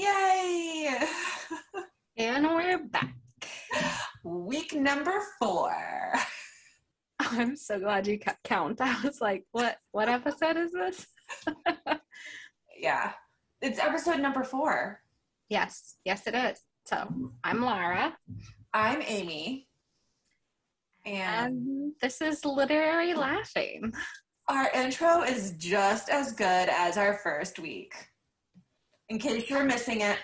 Yay! And we're back. Week number four. I'm so glad you kept count. I was like, what what episode is this? Yeah, it's episode number four. yes, yes it is. So I'm Lara. I'm Amy. And And this is literary laughing. our intro is just as good as our first week. In case you're missing it,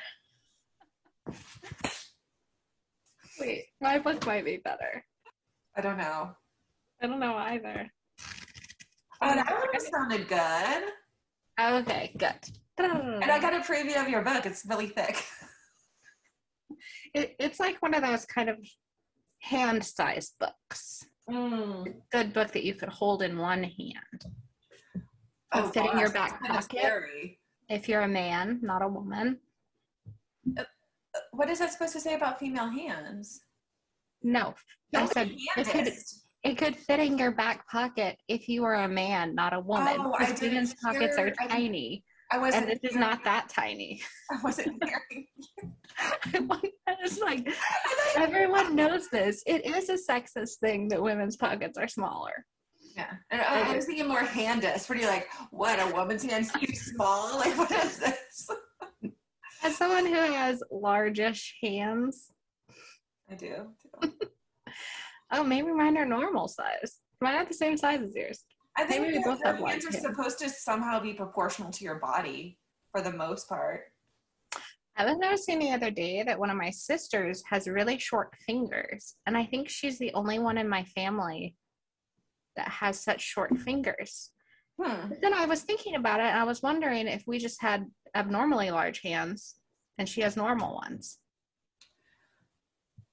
Wait, my book might be better. I don't know. I don't know either. Oh, that one sounded good. Okay, good. And I got a preview of your book. It's really thick. It, it's like one of those kind of hand-sized books. Mm. Good book that you could hold in one hand. Oh, in your back pocket. scary. If you're a man, not a woman. What is that supposed to say about female hands? No, I said it could, it could fit in your back pocket if you were a man, not a woman. Oh, I Because didn't women's pockets are I tiny, I wasn't. and this is not that tiny. I wasn't hearing. it's like everyone knows this. It is a sexist thing that women's pockets are smaller. Yeah, and I, I was thinking more handist. What are you like? What a woman's hand's too small? Like what is this? As someone who has largish hands, I do. oh, maybe mine are normal size. Mine are the same size as yours. I think Maybe we your, both have hands are supposed to somehow be proportional to your body for the most part. I was noticing the other day that one of my sisters has really short fingers, and I think she's the only one in my family that has such short fingers. Hmm. But then I was thinking about it, and I was wondering if we just had abnormally large hands, and she has normal ones.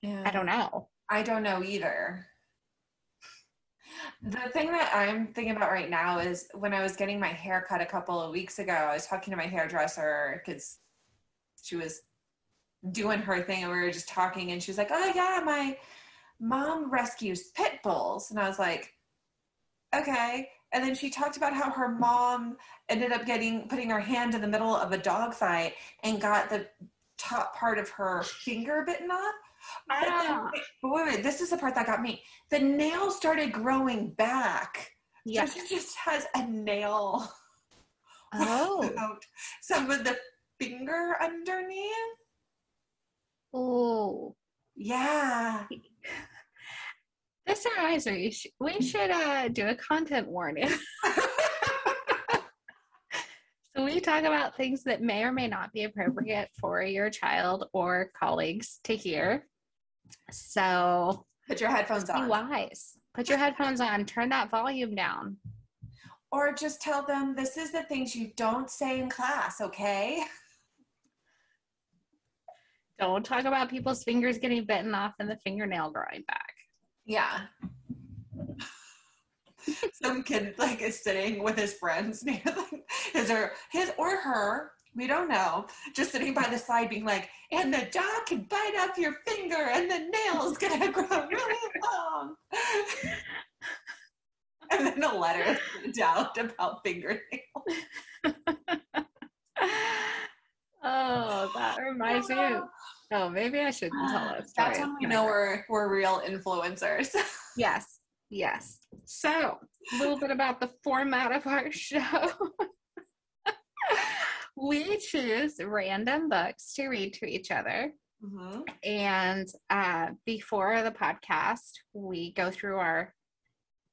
Yeah. I don't know. I don't know either. The thing that I'm thinking about right now is when I was getting my hair cut a couple of weeks ago, I was talking to my hairdresser because she was doing her thing and we were just talking and she was like, Oh yeah, my mom rescues pit bulls. And I was like, Okay. And then she talked about how her mom ended up getting putting her hand in the middle of a dog fight and got the top part of her finger bitten off. But then, Ah. wait, but wait, wait, this is the part that got me. The nail started growing back. Yes. So she just has a nail Oh. some of the finger underneath. Oh. Yeah. This reminds me, we should uh, do a content warning. so we talk about things that may or may not be appropriate for your child or colleagues to hear. So Put your headphones be on. Be wise. Put your headphones on. Turn that volume down. Or just tell them this is the things you don't say in class, okay? Don't talk about people's fingers getting bitten off and the fingernail growing back. Yeah. Some kid like is sitting with his friends near his or his or her, we don't know, just sitting by the side being like, and the dog can bite off your finger and the nail's gonna grow really long. and then a letter out about fingernails. oh, that reminds me. Oh, maybe I shouldn't tell us. That's when we know we're we're real influencers. Yes, yes. So, a little bit about the format of our show. we choose random books to read to each other. Mhm. And uh, before the podcast, we go through our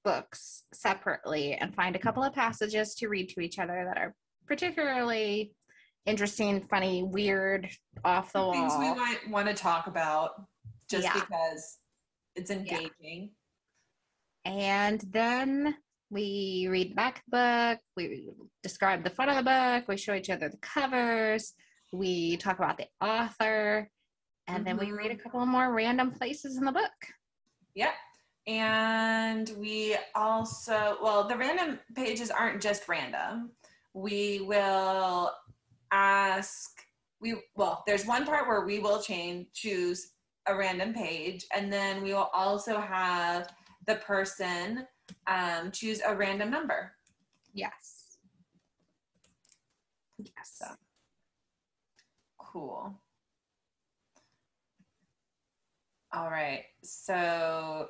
books separately and find a couple of passages to read to each other that are particularly interesting, funny, weird, off the Things we might want to talk about just Yeah. because it's engaging. And then we read back the book, we describe the front of the book, we show each other the covers, we talk about the author, and then we read a mm-hmm. couple of more random places in the book. Yep. And we also, well, the random pages aren't just random. We will ask, we, well, there's one part where we will change, choose a random page, and then we will also have the person um, choose a random number. Yes. Yes. So. Cool. All right. So,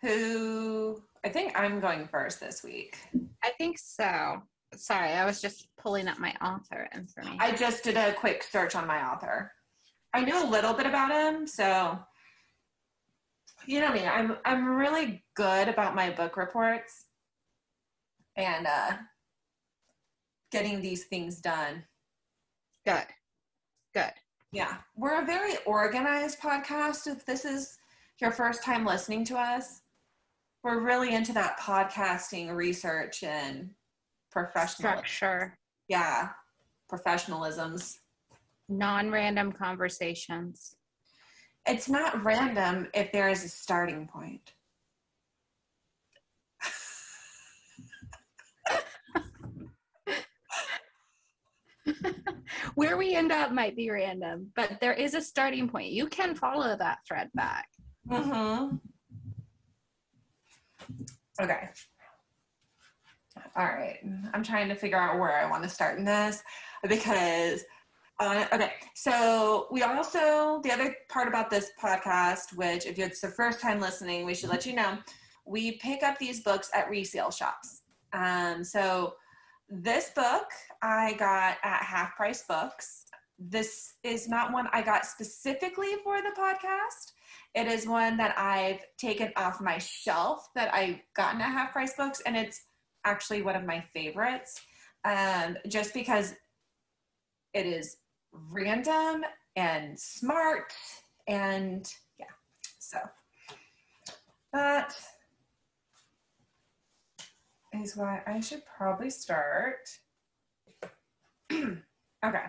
who? I think I'm going first this week. I think so. Sorry, I was just pulling up my author information. I just did a quick search on my author. I knew a little bit about him, so you know me. I'm I'm really good about my book reports and uh, getting these things done. Good. Good. Yeah, we're a very organized podcast. If this is your first time listening to us, we're really into that podcasting research and professional Structure, yeah professionalisms. non-random conversations. It's not random if there is a starting point. Where we end up might be random, but there is a starting point. You can follow that thread back. Mm-hmm. Okay. All right. I'm trying to figure out where I want to start in this because, uh, okay. So, we also, the other part about this podcast, which if it's the first time listening, we should let you know, we pick up these books at resale shops. Um, so, this book I got at Half Price Books. This is not one I got specifically for the podcast. It is one that I've taken off my shelf that I've gotten at Half Price Books, and it's actually one of my favorites um, just because it is random and smart and yeah so. That is why i should probably start. Okay.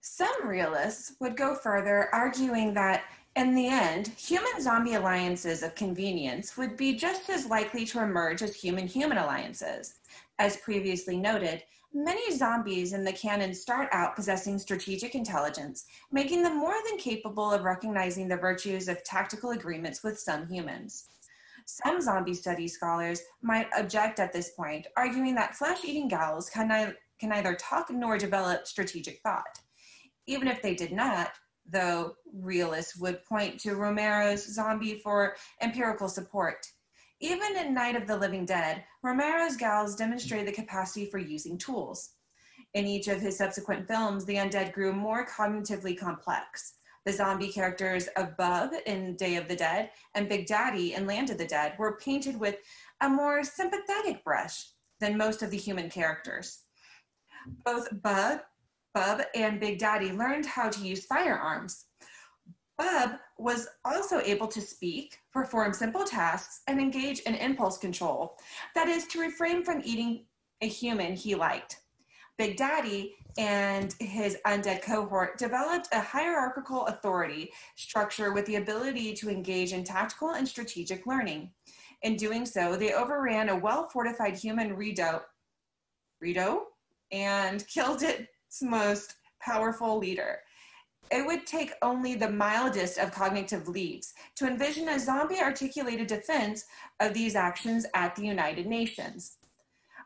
Some realists would go further arguing that in the end, human zombie alliances of convenience would be just as likely to emerge as human human alliances. As previously noted, many zombies in the canon start out possessing strategic intelligence, making them more than capable of recognizing the virtues of tactical agreements with some humans. Some zombie study scholars might object at this point, arguing that flesh eating ghouls can, can neither talk nor develop strategic thought. Even if they did not, though realists would point to Romero's zombie for empirical support. Even in Night of the Living Dead, Romero's ghouls demonstrated the capacity for using tools. In each of his subsequent films, the undead grew more cognitively complex. The zombie characters of Bub in Day of the Dead and Big Daddy in Land of the Dead were painted with a more sympathetic brush than most of the human characters. Both Bub Bub and Big Daddy learned how to use firearms. Bub was also able to speak, perform simple tasks, and engage in impulse control. That is, to refrain from eating a human he liked. Big Daddy and his undead cohort developed a hierarchical authority structure with the ability to engage in tactical and strategic learning. In doing so, they overran a well fortified human Redo, Redo and killed its most powerful leader. It would take only the mildest of cognitive leaps to envision a zombie articulated defense of these actions at the United Nations.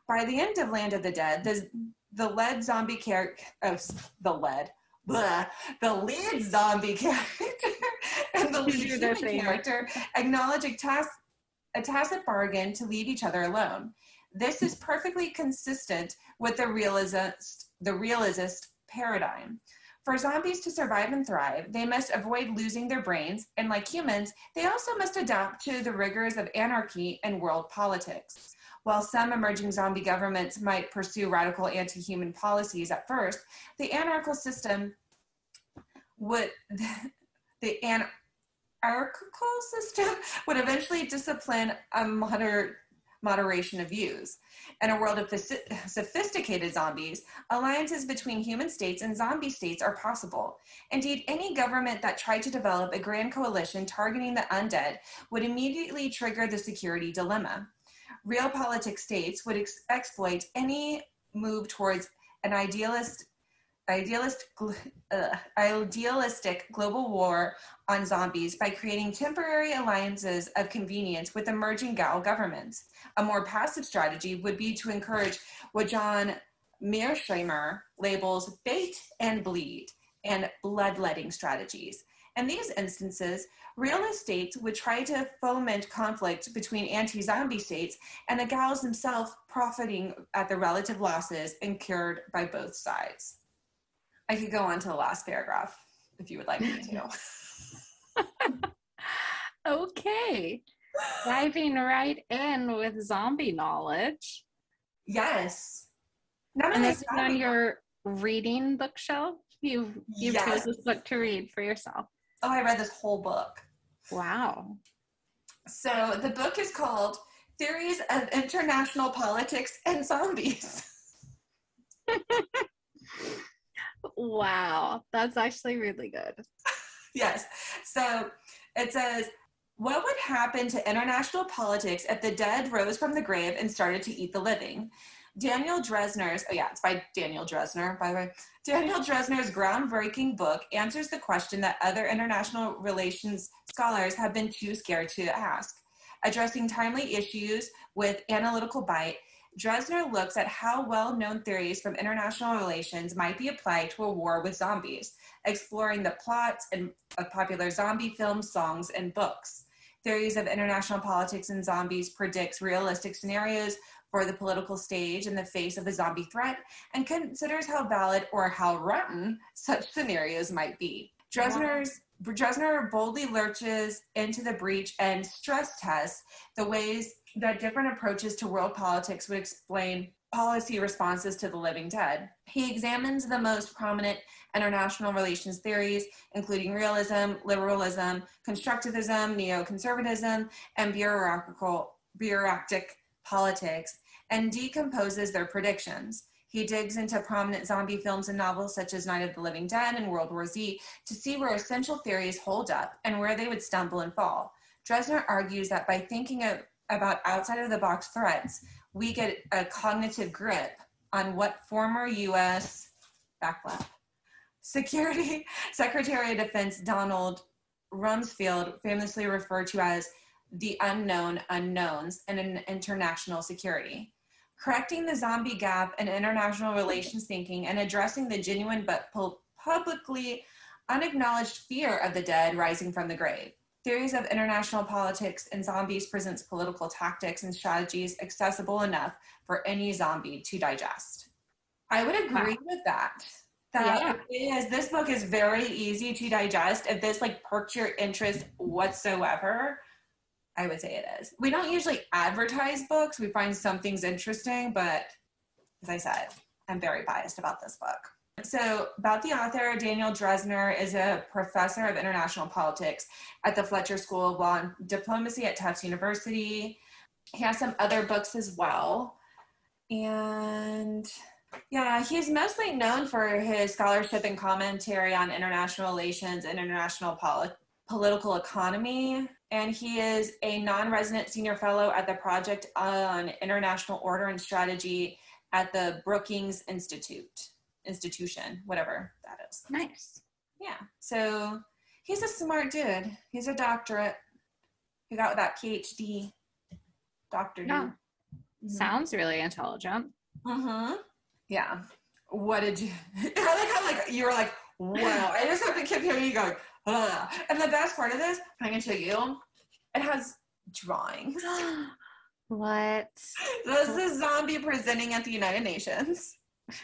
By the end of Land of the Dead, the, the lead zombie character, oh, the lead, blah, the lead zombie character and the lead human character acknowledge a, tac- a tacit bargain to leave each other alone. This is perfectly consistent with the realist, the realist paradigm. For zombies to survive and thrive, they must avoid losing their brains, and like humans, they also must adapt to the rigors of anarchy and world politics. While some emerging zombie governments might pursue radical anti human policies at first, the anarchical system would, the anarchical system would eventually discipline a moder- moderation of views. In a world of sophisticated zombies, alliances between human states and zombie states are possible. Indeed, any government that tried to develop a grand coalition targeting the undead would immediately trigger the security dilemma. Realpolitik states would ex- exploit any move towards an idealist, idealist, uh, idealistic global war on zombies by creating temporary alliances of convenience with emerging ghoul governments. A more passive strategy would be to encourage what John Mearsheimer labels bait and bleed and bloodletting strategies. In these instances, realist states would try to foment conflict between anti zombie states and the ghouls themselves profiting at the relative losses incurred by both sides. I could go on to the last paragraph if you would like me to. okay. Diving right in with zombie knowledge. Yes. None and this is on your reading bookshelf? You you yes. chose this book to read for yourself. Oh, I read this whole book. Wow. So the book is called Theories of International Politics and Zombies. wow, that's actually really good. yes. So it says, What would happen to international politics if the dead rose from the grave and started to eat the living? Daniel Drezner's, oh yeah, it's by Daniel Drezner, by the way. Daniel Drezner's groundbreaking book answers the question that other international relations scholars have been too scared to ask. Addressing timely issues with analytical bite, Drezner looks at how well known theories from international relations might be applied to a war with zombies, exploring the plots and, of popular zombie films, songs, and books. Theories of international politics and zombies predicts realistic scenarios for the political stage in the face of a zombie threat and considers how valid or how rotten such scenarios might be. Drezner's Drezner boldly lurches into the breach and stress tests the ways that different approaches to world politics would explain policy responses to the living dead. He examines the most prominent international relations theories, including realism, liberalism, constructivism, neoconservatism, and bureaucratic, bureaucratic politics, and decomposes their predictions. He digs into prominent zombie films and novels such as Night of the Living Dead and World War Z to see where essential theories hold up and where they would stumble and fall. Drezner argues that by thinking of, about outside of the box threats, we get a cognitive grip on what former U.S. backlap Security Secretary of Defense Donald Rumsfeld famously referred to as the unknown unknowns in an international security correcting the zombie gap in international relations thinking and addressing the genuine but publicly unacknowledged fear of the dead rising from the grave. Theories of international politics and zombies presents political tactics and strategies accessible enough for any zombie to digest. I would agree wow. with that. That yeah. is this book is very easy to digest. If this like perks your interest whatsoever, I would say it is. We don't usually advertise books. We find some things interesting, but as I said, I'm very biased about this book. So, about the author, Daniel Drezner is a professor of international politics at the Fletcher School of Law and Diplomacy at Tufts University. He has some other books as well. And yeah, he's mostly known for his scholarship and commentary on international relations and international poli- political economy and he is a non-resident senior fellow at the Project on International Order and Strategy at the Brookings Institute institution, whatever that is. Nice. Yeah. So he's a smart dude. He's a doctorate. He got that PhD. Doctor. Yeah. Mm-hmm. Sounds really intelligent. Mm-hmm. Yeah. What did you? I like how like you were like, wow. I just have to keep hearing you going. Ugh. And the best part of this, I'm gonna show you. It has drawings. what? This is zombie presenting at the United Nations.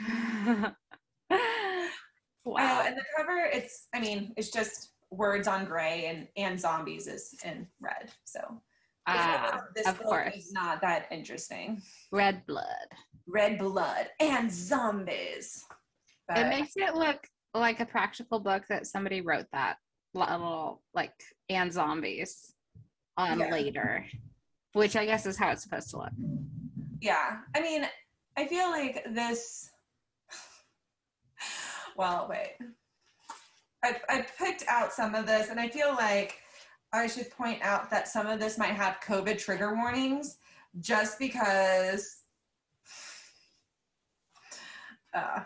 wow. And the cover, it's I mean, it's just words on gray and and zombies is in red. So uh, this of course. is not that interesting. Red blood. Red blood and zombies. But, it makes it look like a practical book that somebody wrote that little like and zombies on yeah. later, which I guess is how it's supposed to look. Yeah. I mean, I feel like this. Well, wait. I, I picked out some of this, and I feel like I should point out that some of this might have COVID trigger warnings just because. Uh,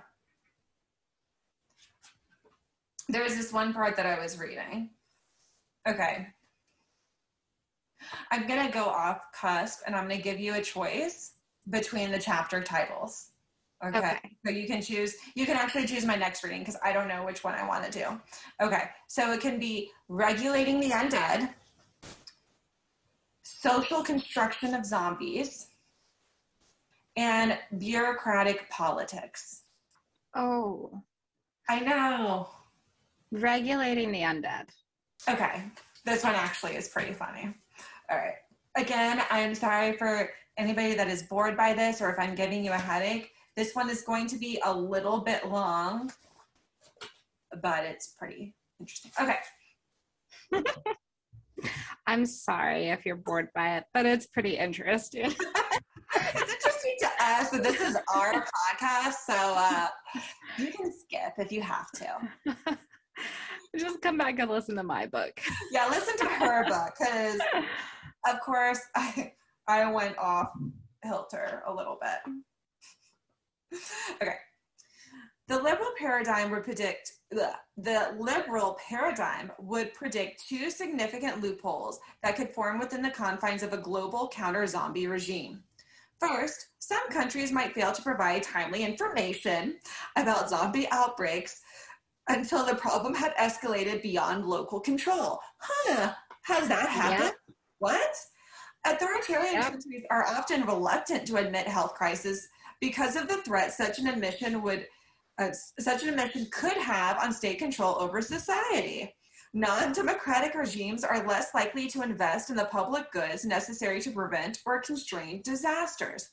there was this one part that I was reading. Okay. I'm going to go off cusp and I'm going to give you a choice between the chapter titles. Okay. Okay. So you can choose, you can actually choose my next reading because I don't know which one I want to do. Okay. So it can be regulating the undead, social construction of zombies, and bureaucratic politics. Oh, I know. regulating the undead. Okay. This one actually is pretty funny. All right. Again, I'm sorry for anybody that is bored by this or if I'm giving you a headache. This one is going to be a little bit long, but it's pretty interesting. Okay. I'm sorry if you're bored by it, but it's pretty interesting. it's interesting to us that this is our podcast, so uh, you can skip if you have to. Just come back and listen to my book. Yeah, listen to her book because, of course, I I went off Hilter a little bit. Okay. The liberal paradigm would predict the liberal paradigm would predict two significant loopholes that could form within the confines of a global counter-zombie regime. First, some countries might fail to provide timely information about zombie outbreaks until the problem had escalated beyond local control. Huh, has that happened? What? Authoritarian Yep. countries are often reluctant to admit health crisis because of the threat such an admission would uh, such an admission could have on state control over society. Non-democratic regimes are less likely to invest in the public goods necessary to prevent or constrain disasters.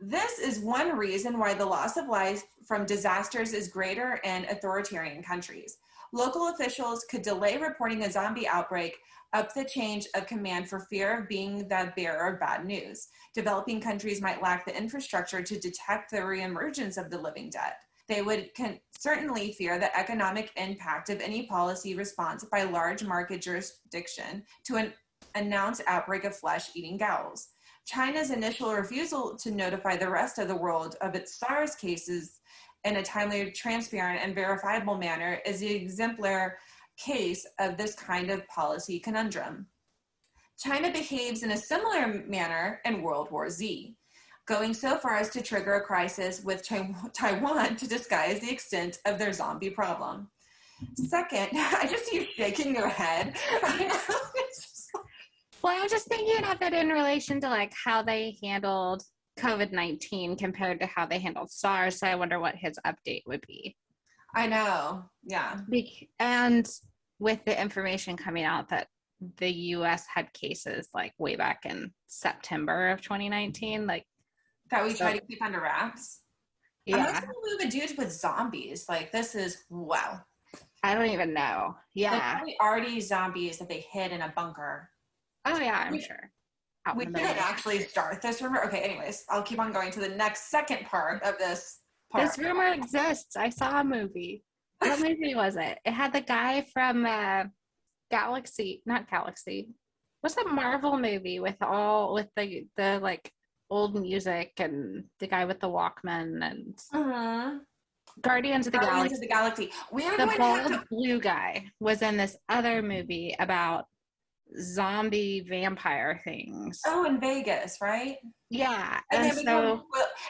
This is one reason why the loss of life from disasters is greater in authoritarian countries. Local officials could delay reporting a zombie outbreak up the change of command for fear of being the bearer of bad news. Developing countries might lack the infrastructure to detect the reemergence of the living dead. They would con- certainly fear the economic impact of any policy response by large market jurisdiction to an announced outbreak of flesh eating ghouls. China's initial refusal to notify the rest of the world of its SARS cases in a timely, transparent, and verifiable manner is the exemplar case of this kind of policy conundrum. China behaves in a similar manner in World War Z, going so far as to trigger a crisis with Taiwan to disguise the extent of their zombie problem. Second, I just see you shaking your head. Well, I was just thinking of it in relation to like how they handled COVID 19 compared to how they handled SARS. So I wonder what his update would be. I know. Yeah. Bec- and with the information coming out that the US had cases like way back in September of 2019, like, That we try to keep under wraps. yeah, Imagine we would do it with zombies. Like this is wow. I don't even know. Yeah. probably already zombies that they hid in a bunker. Oh, yeah, I'm we- sure. Out We in the middle didn't actually start this rumor. Okay, anyways, I'll keep on going to the next second part of this This rumor exists. I saw a movie. What movie was it? It had the guy from uh, Galaxy, not Galaxy. What's that Marvel movie with all with the the like old music and the guy with the Walkman and Mhm. Guardians of the Guardians Galaxy? of the Galaxy. We're The going bald to. blue guy was in this other movie about zombie vampire things. Oh, in Vegas, right? Yeah, And, and they so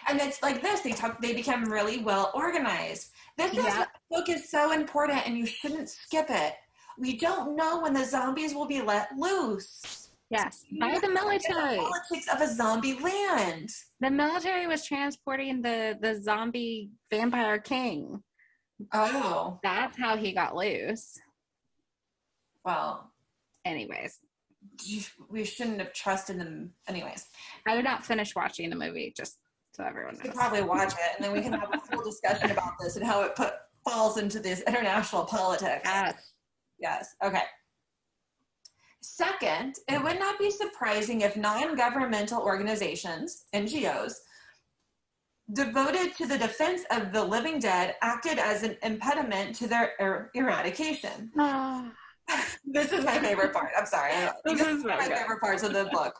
and it's like this. They talk. They become really well organized. This is Yeah. book is so important, and you shouldn't skip it. We don't know when the zombies will be let loose. yes, by the military. Politics of a zombie land. The military was transporting the the zombie vampire king. Oh That's how he got loose. well, Anyways, you- we shouldn't have trusted them. Anyways, I did not finish watching the movie, just so everyone we could probably watch it, and then we can have a full discussion about this and how it put falls into this international politics. Yes. Yes. Okay. Second, it would not be surprising if non governmental organizations, NGOs, devoted to the defense of the living dead acted as an impediment to their er- eradication. Ah, This is my favorite part. I'm sorry. This is my good. favorite parts of the book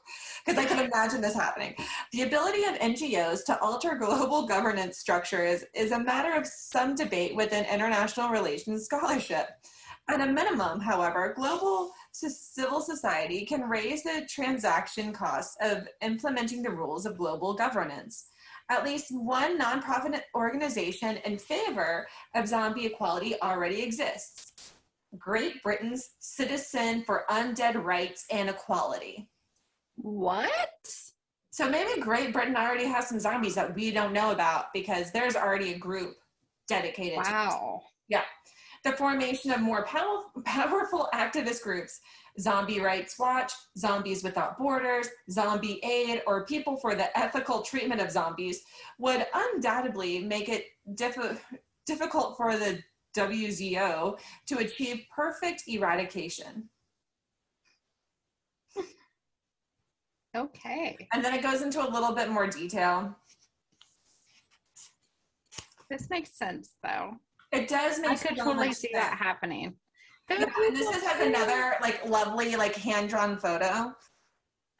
because I can imagine this happening. The ability of NGOs to alter global governance structures is a matter of some debate within international relations scholarship. At a minimum, however, global civil society can raise the transaction costs of implementing the rules of global governance. At least one nonprofit organization in favor of zombie equality already exists Great Britain's Citizen for Undead Rights and Equality. What? So maybe Great Britain already has some zombies that we don't know about because there's already a group dedicated wow. to Yeah. The formation of more pow- powerful activist groups, Zombie Rights Watch, Zombies Without Borders, Zombie Aid, or People for the Ethical Treatment of Zombies, would undoubtedly make it diff- difficult for the WZO to achieve perfect eradication. Okay. And then it goes into a little bit more detail. This makes sense though. It does make I could totally see sense. that happening. Yeah, this is, has another like lovely like hand drawn photo.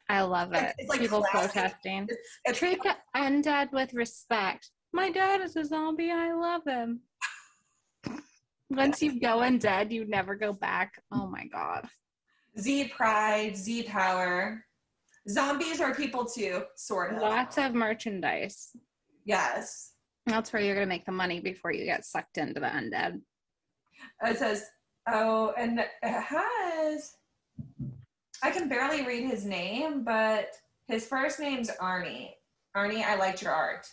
I love it. It's like People classic. protesting. It's, it's Treat the undead with respect. My dad is a zombie. I love him. Once you go undead, you never go back. Oh my god. Z Pride, Z Power. Zombies are people too, sort of. Lots of merchandise. Yes. That's where you're gonna make the money before you get sucked into the undead. It says, oh, and it has, I can barely read his name, but his first name's Arnie. Arnie, I liked your art.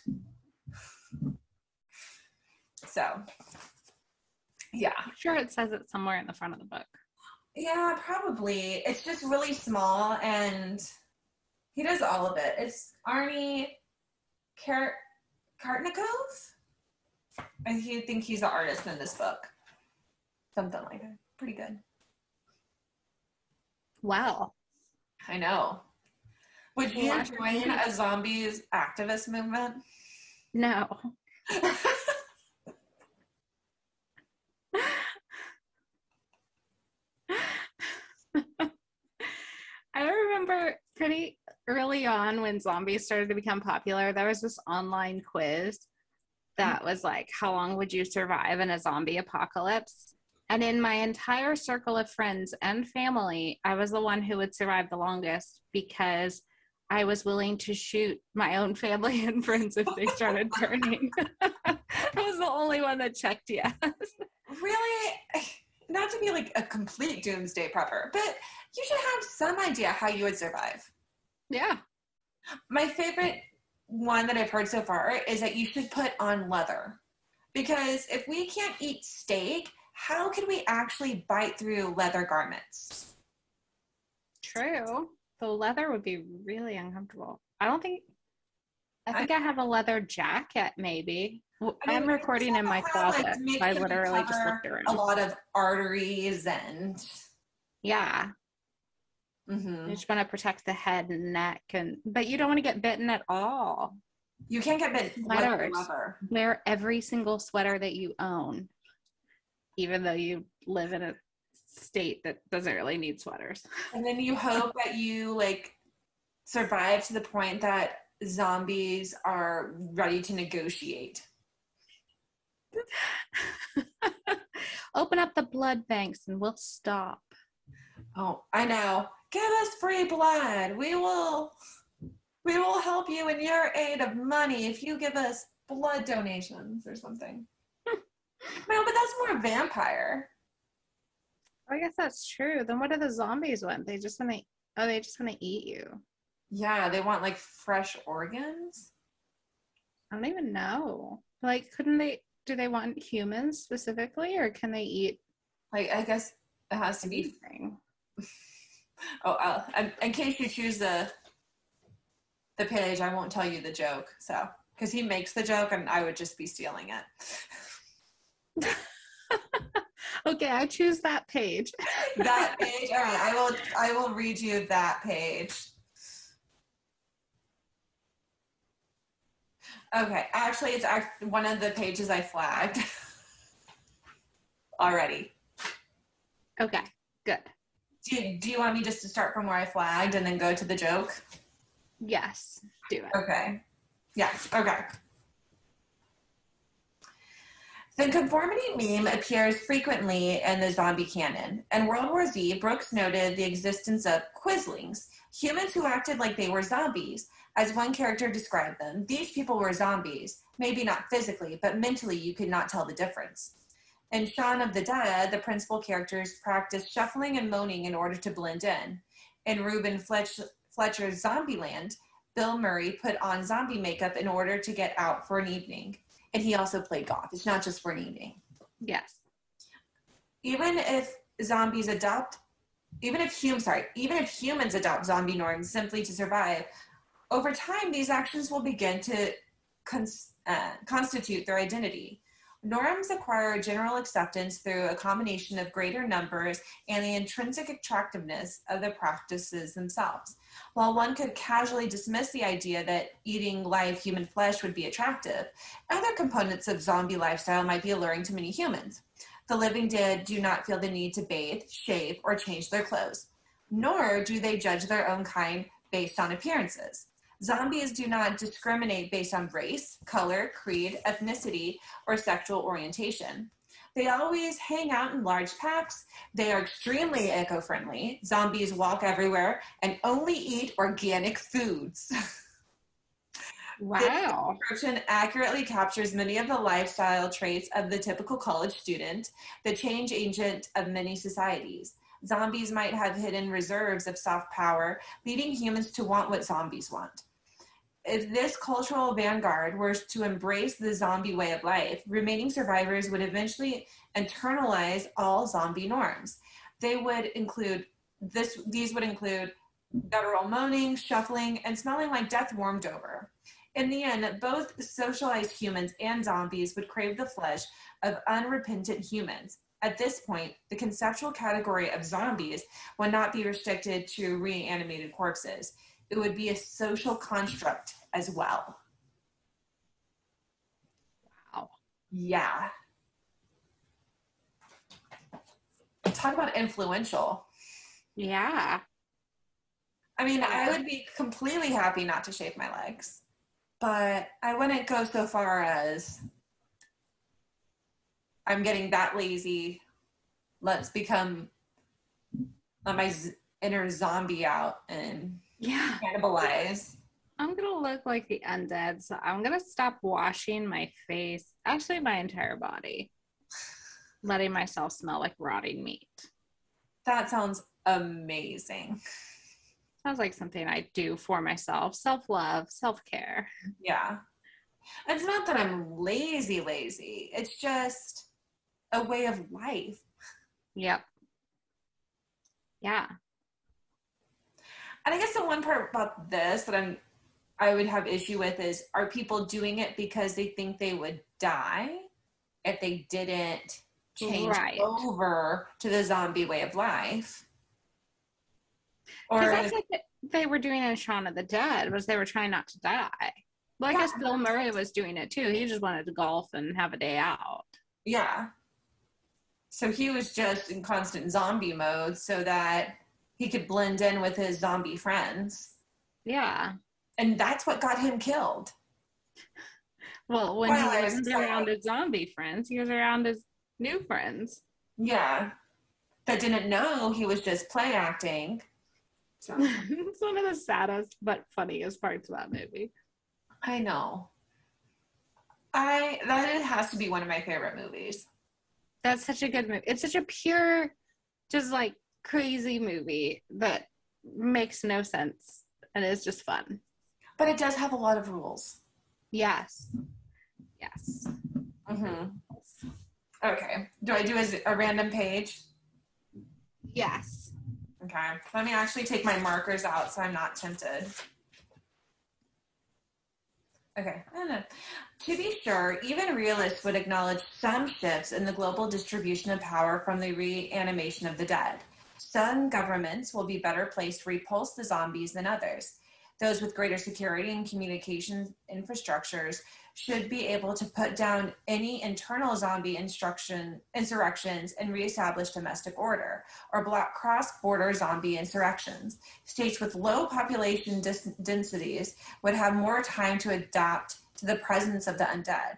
So, yeah. I'm sure it says it somewhere in the front of the book. Yeah, probably. It's just really small and he does all of it. It's Arnie Kar- Kartnikov? I think he's the artist in this book. Something like that. Pretty good. Wow. I know. Would you Yeah. join a zombies activist movement? No. I remember pretty early on when zombies started to become popular, there was this online quiz that mm-hmm. was like, How long would you survive in a zombie apocalypse? And in my entire circle of friends and family, I was the one who would survive the longest because I was willing to shoot my own family and friends if they started turning. I was the only one that checked yes. really? Not to be like a complete doomsday prepper, but you should have some idea how you would survive. Yeah. My favorite one that I've heard so far is that you should put on leather. Because if we can't eat steak, how can we actually bite through leather garments? True. The leather would be really uncomfortable. I don't think. I think I, have a leather jacket, maybe. I mean, I'm recording in my somehow, like, closet. I literally just looked around. A lot of arteries and. Yeah, Mhm. you just want to protect the head and neck, and but you don't want to get bitten at all. You can't get bitten. Sweaters. whatsoever. Wear every single sweater that you own, even though you live in a state that doesn't really need sweaters. And then you hope that you like survive to the point that zombies are ready to negotiate. Open up the blood banks and we'll stop. Oh, I know. Give us free blood. We will we will help you in your aid of money if you give us blood donations or something. no, but that's more vampire. I guess that's true. Then what do the zombies want? They just want to. Oh, they just want to eat you. Yeah, they want like fresh organs. I don't even know. Like, couldn't they? Do they want humans specifically, or can they eat Like I guess it has to be? Oh, uh, in, in case you choose the the page, I won't tell you the joke. So, because he makes the joke, and I would just be stealing it. Okay, I choose that page. that page. All right, I will. I will read you that page. Okay, actually, it's one of the pages I flagged already. Okay, good. Do you, do you want me just to start from where I flagged and then go to the joke? Yes, do it. Okay. Yeah, okay. The conformity meme appears frequently in the zombie canon. In World War Z, Brooks noted the existence of Quislings, humans who acted like they were zombies. As one character described them, these people were zombies, maybe not physically, but mentally you could not tell the difference. In Shaun of the Dead, the principal characters practice shuffling and moaning in order to blend in. In Ruben Fletch- Fletcher's Zombieland, Bill Murray put on zombie makeup in order to get out for an evening and he also played golf. It's not just for an evening. Yes. Even if zombies adopt, even if humans, sorry, even if humans adopt zombie norms simply to survive, over time these actions will begin to cons- uh, constitute their identity. Norms acquire general acceptance through a combination of greater numbers and the intrinsic attractiveness of the practices themselves. While one could casually dismiss the idea that eating live human flesh would be attractive, other components of zombie lifestyle might be alluring to many humans. The living dead do not feel the need to bathe, shave, or change their clothes, nor do they judge their own kind based on appearances. Zombies do not discriminate based on race, color, creed, ethnicity, or sexual orientation. They always hang out in large packs. They are extremely eco friendly. Zombies walk everywhere and only eat organic foods. Wow. This description accurately captures many of the lifestyle traits of the typical college student, the change agent of many societies. Zombies might have hidden reserves of soft power, leading humans to want what zombies want if this cultural vanguard were to embrace the zombie way of life, remaining survivors would eventually internalize all zombie norms. They would include this these would include guttural moaning, shuffling, and smelling like death warmed over. In the end, both socialized humans and zombies would crave the flesh of unrepentant humans. At this point, the conceptual category of zombies would not be restricted to reanimated corpses it would be a social construct as well. Wow. Yeah. Talk about influential. Yeah. I mean, I would be completely happy not to shave my legs, but I wouldn't go so far as I'm getting that lazy. Let's become let my z- inner zombie out and Yeah. cannibalize. I'm gonna look like the undead, so I'm gonna stop washing my face, actually my entire body, letting myself smell like rotting meat. That sounds amazing. Sounds like something I do for myself. Self love, self care. Yeah. It's not that I'm lazy, lazy. It's just a way of life. Yep. Yeah. And I guess the one part about this that I'm I would have issue with is are people doing it because they think they would die if they didn't change Right. over to the zombie way of life? Or Because that's like they were doing in Shaun of the Dead was they were trying not to die. Well, I guess Bill Murray was doing it too. He just wanted to golf and have a day out. yeah. So he was just in constant zombie mode so that he could blend in with his zombie friends. Yeah. And that's what got him killed. Well, when Well, he was wasn't around his zombie friends, he was around his new friends. Yeah. That didn't know he was just play acting. So it's one of the saddest but funniest parts of that movie. I know. I that it has to be one of my favorite movies. That's such a good movie. It's such a pure, just like crazy movie that makes no sense and is just fun. But it does have a lot of rules. Yes. Yes. Mm-hmm. Okay. Do I do a, a random page? Yes. Okay. Let me actually take my markers out so I'm not tempted. Okay. I don't know. To be sure, even realists would acknowledge some shifts in the global distribution of power from the reanimation of the dead. Some governments will be better placed to repulse the zombies than others. Those with greater security and communication infrastructures should be able to put down any internal zombie insurrections and reestablish domestic order, or block cross-border zombie insurrections. States with low population dis- densities would have more time to adapt to the presence of the undead.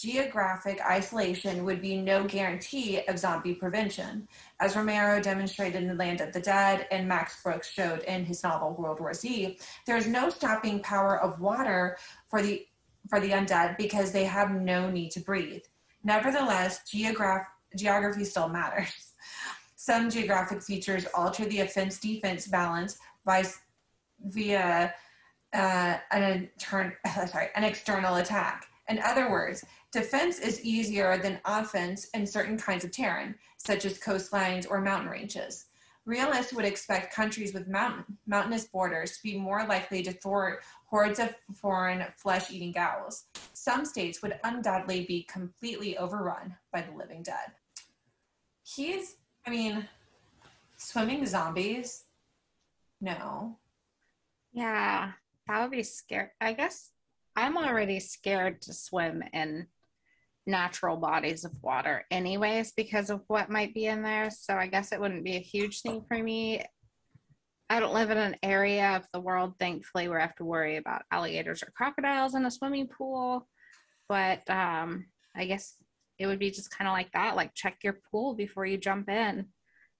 Geographic isolation would be no guarantee of zombie prevention, as Romero demonstrated in the Land of the Dead and Max Brooks showed in his novel World War Z. There is no stopping power of water for the for the undead because they have no need to breathe. Nevertheless, geograph- geography still matters. Some geographic features alter the offense defense balance by, via uh, an, intern- sorry, an external attack. In other words, defense is easier than offense in certain kinds of terrain, such as coastlines or mountain ranges. Realists would expect countries with mountain, mountainous borders to be more likely to thwart hordes of foreign flesh eating ghouls. Some states would undoubtedly be completely overrun by the living dead. He's, I mean, swimming zombies? No. Yeah, that would be scary. I guess I'm already scared to swim in natural bodies of water, anyways, because of what might be in there. So I guess it wouldn't be a huge thing for me. I don't live in an area of the world, thankfully, where I have to worry about alligators or crocodiles in a swimming pool. But um, I guess it would be just kind of like that. Like check your pool before you jump in.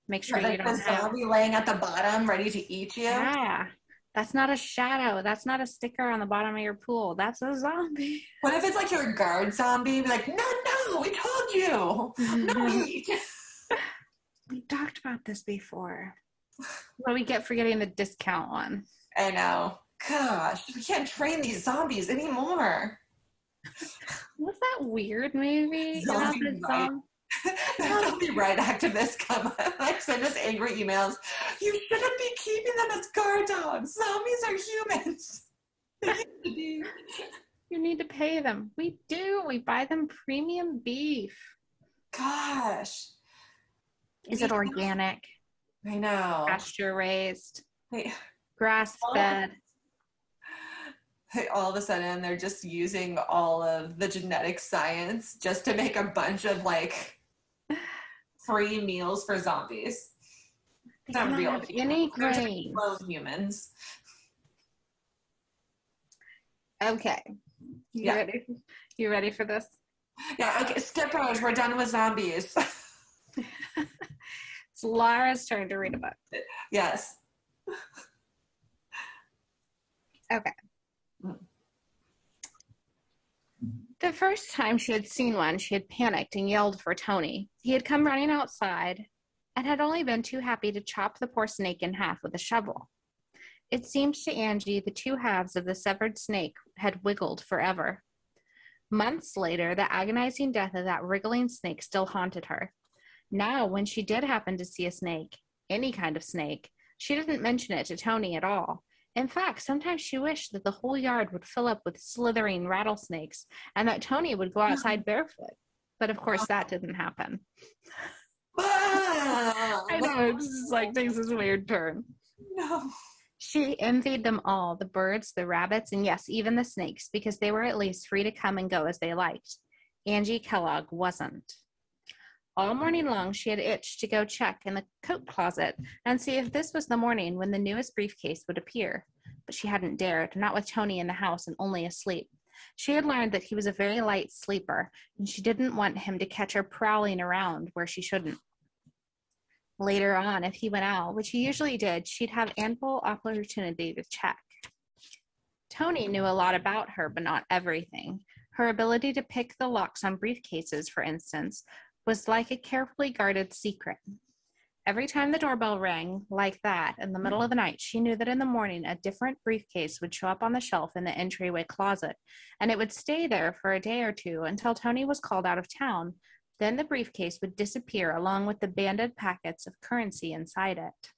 Make sure like you don't have. be laying at the bottom, ready to eat you. Yeah, that's not a shadow. That's not a sticker on the bottom of your pool. That's a zombie. What if it's like your guard zombie? Be like, no, no, we told you, no eat. we talked about this before. What do we get for getting the discount one? I know. Gosh, we can't train these zombies anymore. Was that weird movie? Zombie the right. be right activists come like send us angry emails. You shouldn't be keeping them as guard dogs. Zombies are humans. They used to be. You need to pay them. We do. We buy them premium beef. Gosh. Is it organic, I know. pasture raised, Wait, grass fed? Hey, all of a sudden they're just using all of the genetic science just to make a bunch of like free meals for zombies. They Not real people. any clone humans. Okay. You Yeah. ready? You ready for this? Yeah, okay, Skip skippers, we're done with zombies. It's Laura's turn to read a book. yes. The first time she had seen one, she had panicked and yelled for Tony. He had come running outside and had only been too happy to chop the poor snake in half with a shovel. It seemed to Angie the two halves of the severed snake had wiggled forever. Months later, the agonizing death of that wriggling snake still haunted her. Now, when she did happen to see a snake, any kind of snake, she didn't mention it to Tony at all. In fact, sometimes she wished that the whole yard would fill up with slithering rattlesnakes and that Tony would go outside barefoot. But of course, that didn't happen. Ah, I know, it's just like takes this weird turn. no. She envied them all the birds, the rabbits, and yes, even the snakes, because they were at least free to come and go as they liked. Angie Kellogg wasn't. All morning long, she had itched to go check in the coat closet and see if this was the morning when the newest briefcase would appear. But she hadn't dared, not with Tony in the house and only asleep. She had learned that he was a very light sleeper, and she didn't want him to catch her prowling around where she shouldn't. Later on, if he went out, which he usually did, she'd have ample opportunity to check. Tony knew a lot about her, but not everything. Her ability to pick the locks on briefcases, for instance, was like a carefully guarded secret. Every time the doorbell rang like that in the middle of the night, she knew that in the morning a different briefcase would show up on the shelf in the entryway closet, and it would stay there for a day or two until Tony was called out of town. Then the briefcase would disappear along with the banded packets of currency inside it.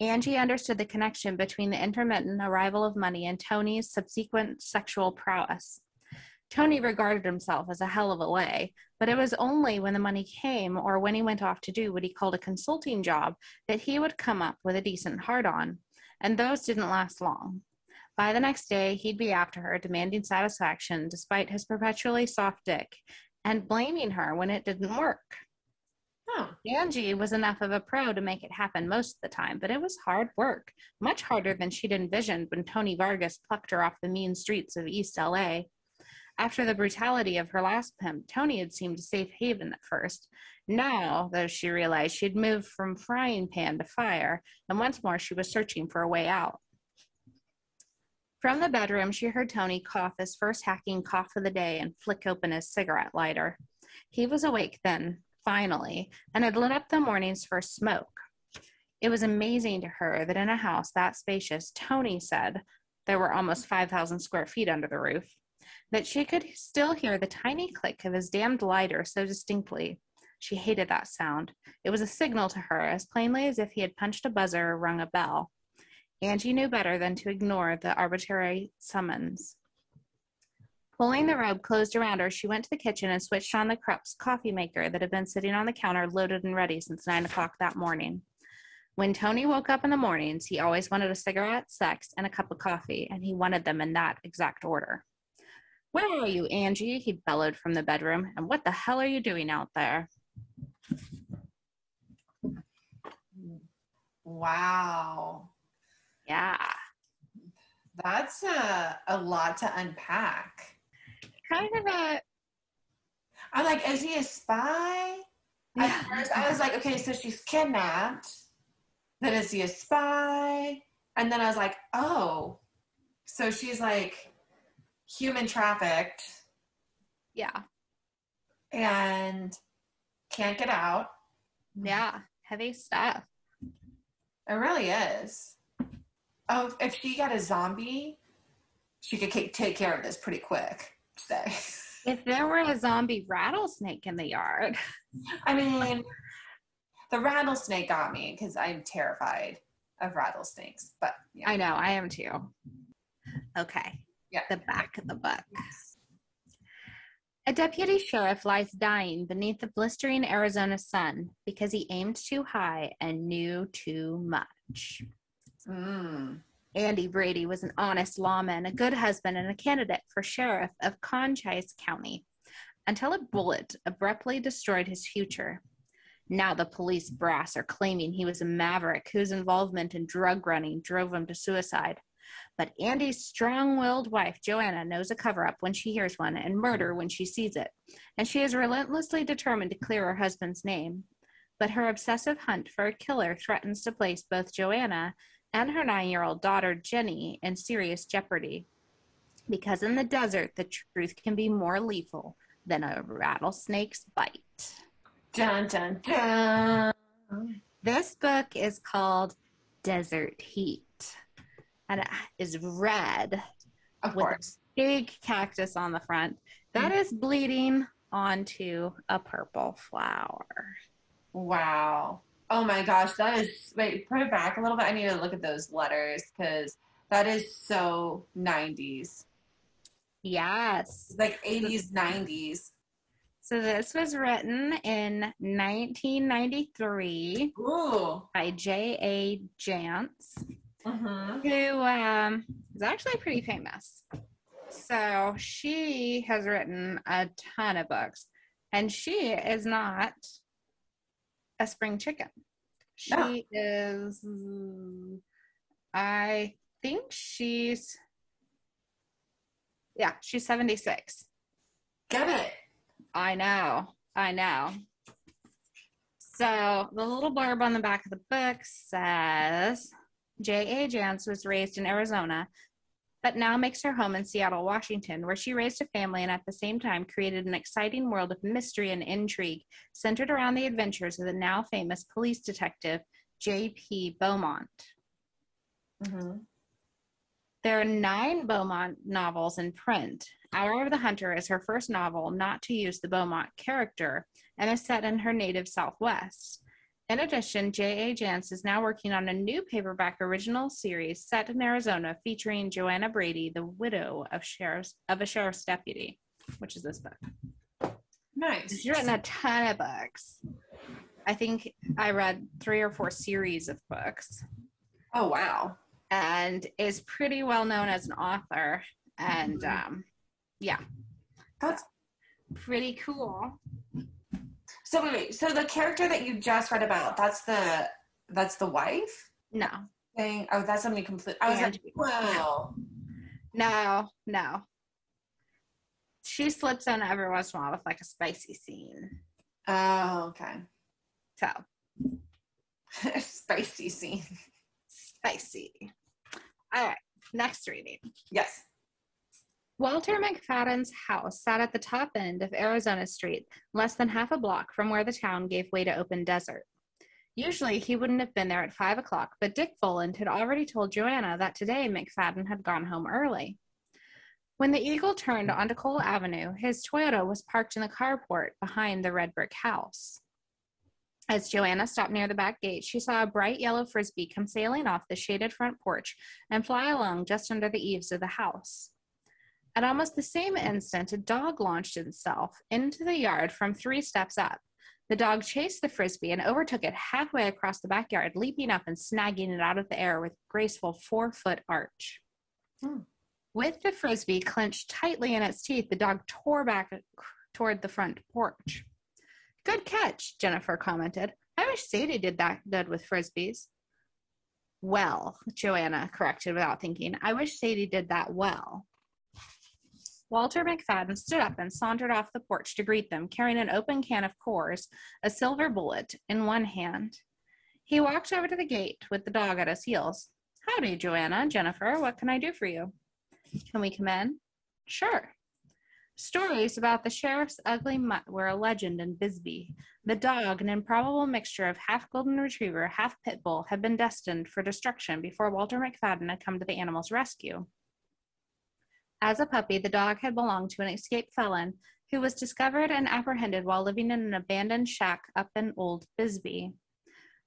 Angie understood the connection between the intermittent arrival of money and Tony's subsequent sexual prowess. Tony regarded himself as a hell of a lay, but it was only when the money came or when he went off to do what he called a consulting job that he would come up with a decent hard on, and those didn't last long. By the next day, he'd be after her, demanding satisfaction despite his perpetually soft dick, and blaming her when it didn't work. Oh, Angie was enough of a pro to make it happen most of the time, but it was hard work, much harder than she'd envisioned when Tony Vargas plucked her off the mean streets of East LA. After the brutality of her last pimp, Tony had seemed a safe haven at first. Now, though she realized she'd moved from frying pan to fire, and once more she was searching for a way out. From the bedroom, she heard Tony cough his first hacking cough of the day and flick open his cigarette lighter. He was awake then, finally, and had lit up the morning's first smoke. It was amazing to her that in a house that spacious, Tony said there were almost 5,000 square feet under the roof, that she could still hear the tiny click of his damned lighter so distinctly. She hated that sound. It was a signal to her as plainly as if he had punched a buzzer or rung a bell. Angie knew better than to ignore the arbitrary summons. Pulling the robe closed around her, she went to the kitchen and switched on the Krups coffee maker that had been sitting on the counter loaded and ready since nine o'clock that morning. When Tony woke up in the mornings, he always wanted a cigarette, sex, and a cup of coffee, and he wanted them in that exact order. Where are you, Angie? He bellowed from the bedroom. And what the hell are you doing out there? Wow. Yeah. That's a, a lot to unpack. Kind of a. I'm like, is he a spy? At Yeah. first, I was like, okay, so she's kidnapped. Then is he a spy? And then I was like, oh, so she's like human trafficked Yeah. and can't get out. Yeah. Heavy stuff. It really is. Oh, if she got a zombie, she could take care of this pretty quick. If there were a zombie rattlesnake in the yard, I mean, the rattlesnake got me because I'm terrified of rattlesnakes. But yeah, I know, I am too. Okay. Yeah. The back of the book. A deputy sheriff lies dying beneath the blistering Arizona sun because he aimed too high and knew too much. Mm. Andy Brady was an honest lawman, a good husband, and a candidate for sheriff of Cochise County until a bullet abruptly destroyed his future. Now the police brass are claiming he was a maverick whose involvement in drug running drove him to suicide. But Andy's strong willed wife, Joanna, knows a cover up when she hears one and murder when she sees it. And she is relentlessly determined to clear her husband's name. But her obsessive hunt for a killer threatens to place both Joanna and her nine year old daughter, Jenny, in serious jeopardy. Because in the desert, the truth can be more lethal than a rattlesnake's bite. Dun dun dun. This book is called Desert Heat and it is red, Of With- course. big cactus on the front that mm. is bleeding onto a purple flower. Wow. Oh my gosh, that is. Wait, put it back a little bit. I need to look at those letters because that is so 90s. Yes. It's like 80s, 90s. So this was written in 1993 Ooh. by J.A. Jance, Mm-hmm. who um, is actually pretty famous. So she has written a ton of books, and she is not a spring chicken. She No. is, I think she's, yeah, she's 76. Get it. I know. I know. So the little blurb on the back of the book says J.A. Jance was raised in Arizona, but now makes her home in Seattle, Washington, where she raised a family and at the same time created an exciting world of mystery and intrigue centered around the adventures of the now famous police detective J.P. Beaumont. Mm-hmm. There are nine Beaumont novels in print. Hour of the Hunter is her first novel not to use the Beaumont character and is set in her native Southwest. In addition, J.A. Jance is now working on a new paperback original series set in Arizona featuring Joanna Brady, the widow of, sheriff's, of a sheriff's deputy, which is this book. Nice. She's written a ton of books. I think I read three or four series of books Oh, wow. and is pretty well known as an author. And Mhm. um, yeah, That's pretty cool. So. Wait. So the character that you just read about, that's the that's the wife No, thing. Oh, that's something complete. I was like, no, no. She slips in every once in a while with like a spicy scene. Oh, okay. So Spicy scene. spicy. All right, next reading. Yes. Walter McFadden's house sat at the top end of Arizona Street, less than half a block from where the town gave way to open desert. Usually he wouldn't have been there at five o'clock, but Dick Voland had already told Joanna that today McFadden had gone home early. When the Eagle turned onto Cole Avenue, his Toyota was parked in the carport behind the red brick house. As Joanna stopped near the back gate, she saw a bright yellow frisbee come sailing off the shaded front porch and fly along just under the eaves of the house. At almost the same instant, a dog launched itself into the yard from three steps up. The dog chased the frisbee and overtook it halfway across the backyard, leaping up and snagging it out of the air with graceful four foot arch. Hmm. With the frisbee clenched tightly in its teeth, the dog tore back toward the front porch. Good catch, Jennifer commented. I wish Sadie did that good with frisbees. Well, Joanna corrected without thinking. I wish Sadie did that well. Walter McFadden stood up and sauntered off the porch to greet them, carrying an open can of Coors, a silver bullet, in one hand. He walked over to the gate with the dog at his heels. Howdy, Joanna, Jennifer. What can I do for you? Can we come in? Sure. Stories about the sheriff's ugly mutt were a legend in Bisbee. The dog, an improbable mixture of half golden retriever, half pit bull, had been destined for destruction before Walter McFadden had come to the animal's rescue. As a puppy, the dog had belonged to an escaped felon who was discovered and apprehended while living in an abandoned shack up in Old Bisbee.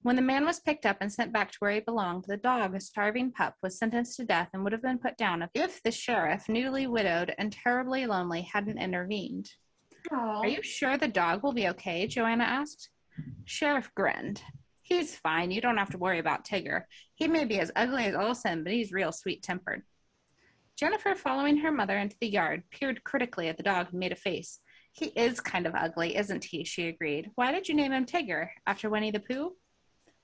When the man was picked up and sent back to where he belonged, the dog, a starving pup, was sentenced to death and would have been put down if the sheriff, newly widowed and terribly lonely, hadn't intervened. Oh. Are you sure the dog will be okay? Joanna asked. Sheriff grinned. He's fine. You don't have to worry about Tigger. He may be as ugly as Olson, but he's real sweet tempered. Jennifer, following her mother into the yard, peered critically at the dog and made a face. He is kind of ugly, isn't he? She agreed. Why did you name him Tigger? After Winnie the Pooh?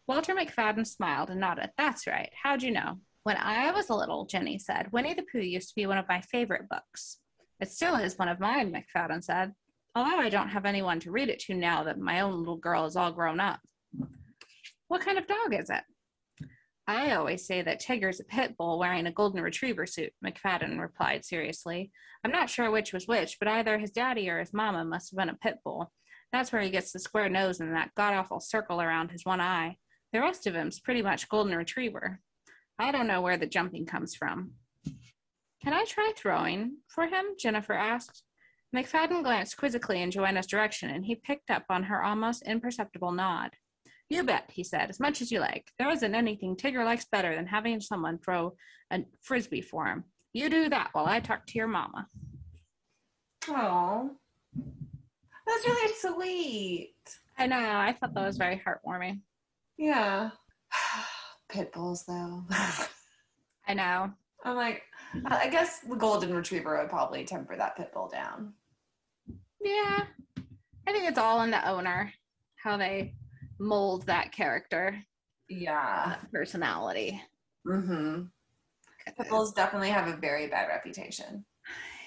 Walter McFadden smiled and nodded. That's right. How'd you know? When I was a little, Jenny said, Winnie the Pooh used to be one of my favorite books. It still is one of mine, McFadden said. Although I don't have anyone to read it to now that my own little girl is all grown up. What kind of dog is it? I always say that Tigger's a pit bull wearing a golden retriever suit, McFadden replied seriously. I'm not sure which was which, but either his daddy or his mama must have been a pit bull. That's where he gets the square nose and that god awful circle around his one eye. The rest of him's pretty much golden retriever. I don't know where the jumping comes from. Can I try throwing for him? Jennifer asked. McFadden glanced quizzically in Joanna's direction, and he picked up on her almost imperceptible nod. You bet, he said, as much as you like. There isn't anything Tigger likes better than having someone throw a frisbee for him. You do that while I talk to your mama. Oh. That's really sweet. I know, I thought that was very heartwarming. Yeah. Pit bulls, though. I know. I'm like, I guess the golden retriever would probably temper that pit bull down. Yeah. I think it's all in the owner, how they mold that character, Yeah. that personality. Mm-hmm. Pit bulls definitely have a very bad reputation.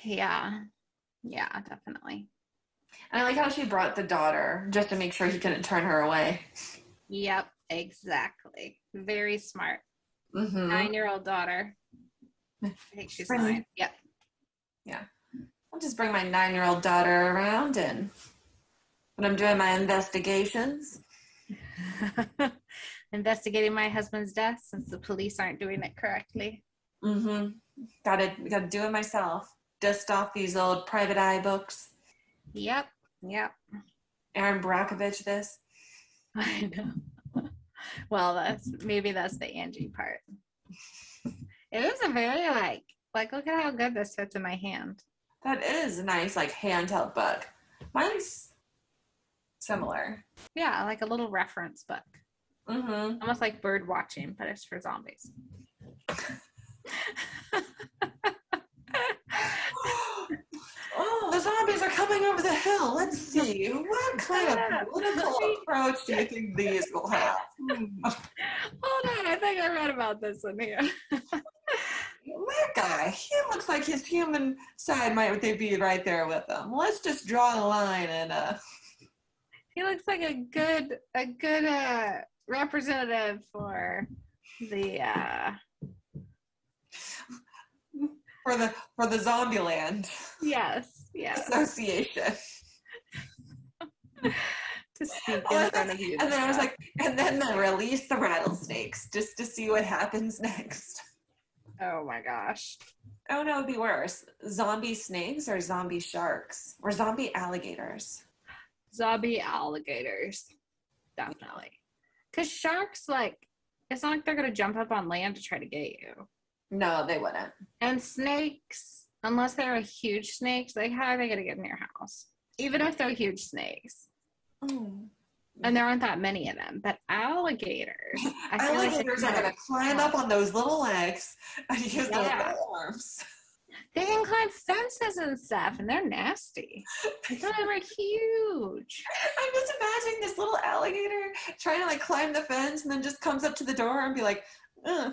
Yeah. Yeah, definitely. And I like how she brought the daughter just to make sure he couldn't turn her away. Yep, exactly. Very smart. Mm-hmm. Nine year old daughter. I think she's nine. Yep. Yeah. I'll just bring my nine year old daughter around and when I'm doing my investigations. Investigating my husband's death since the police aren't doing it correctly. Mm-hmm. Gotta gotta do it myself. Dust off these old private eye books. Yep. Yep. Erin Brockovich this. I know. well, that's maybe that's the Angie part. It is a very like like look at how good this fits in my hand. That is a nice like handheld book. Mine's similar. Yeah, like a little reference book. Mm-hmm. Almost like bird watching, but it's for zombies. oh, the zombies are coming over the hill. Let's see. What kind of political approach do you think these will have? Hold on, I think I read about this in here. that guy, he looks like his human side might they be right there with him. Let's just draw a line and uh He looks like a good a good uh representative for the uh for the for the zombie land yes, yes. association. To speak in front of you. And then I was like, and then they release the rattlesnakes just to see what happens next. Oh my gosh. Oh no, it'd be worse. Zombie snakes or zombie sharks or zombie alligators. Zombie alligators. Definitely. Cause sharks like it's not like they're gonna jump up on land to try to get you. No, they wouldn't. And snakes, unless they're a huge snakes, like how are they gonna get in your house? Even if they're huge snakes. Oh. And there aren't that many of them. But alligators. I feel like Alligators are gonna climb up on those little legs and use their Yeah. little arms. They can climb fences and stuff, and they're nasty. I thought they were huge. I'm just imagining this little alligator trying to like climb the fence and then just comes up to the door and be like, uh,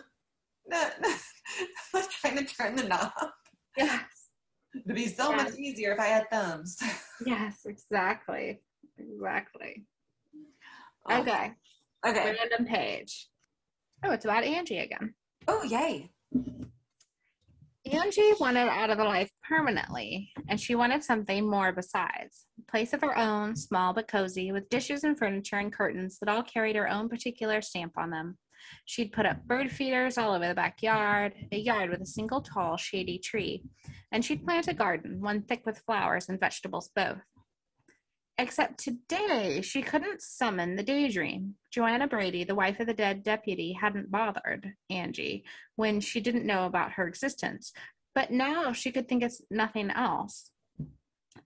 nah, nah. like trying to turn the knob. Yes. It'd be so Yeah. much easier if I had thumbs. Yes, exactly. Exactly. Oh, Okay. Okay. Random page. Oh, it's about Angie again. Oh, yay. Angie wanted out of the life permanently, and she wanted something more besides. A place of her own, small but cozy, with dishes and furniture and curtains that all carried her own particular stamp on them. She'd put up bird feeders all over the backyard, a yard with a single tall, shady tree, and she'd plant a garden, one thick with flowers and vegetables both. Except today, she couldn't summon the daydream. Joanna Brady, the wife of the dead deputy, hadn't bothered Angie when she didn't know about her existence, but now she could think of nothing else.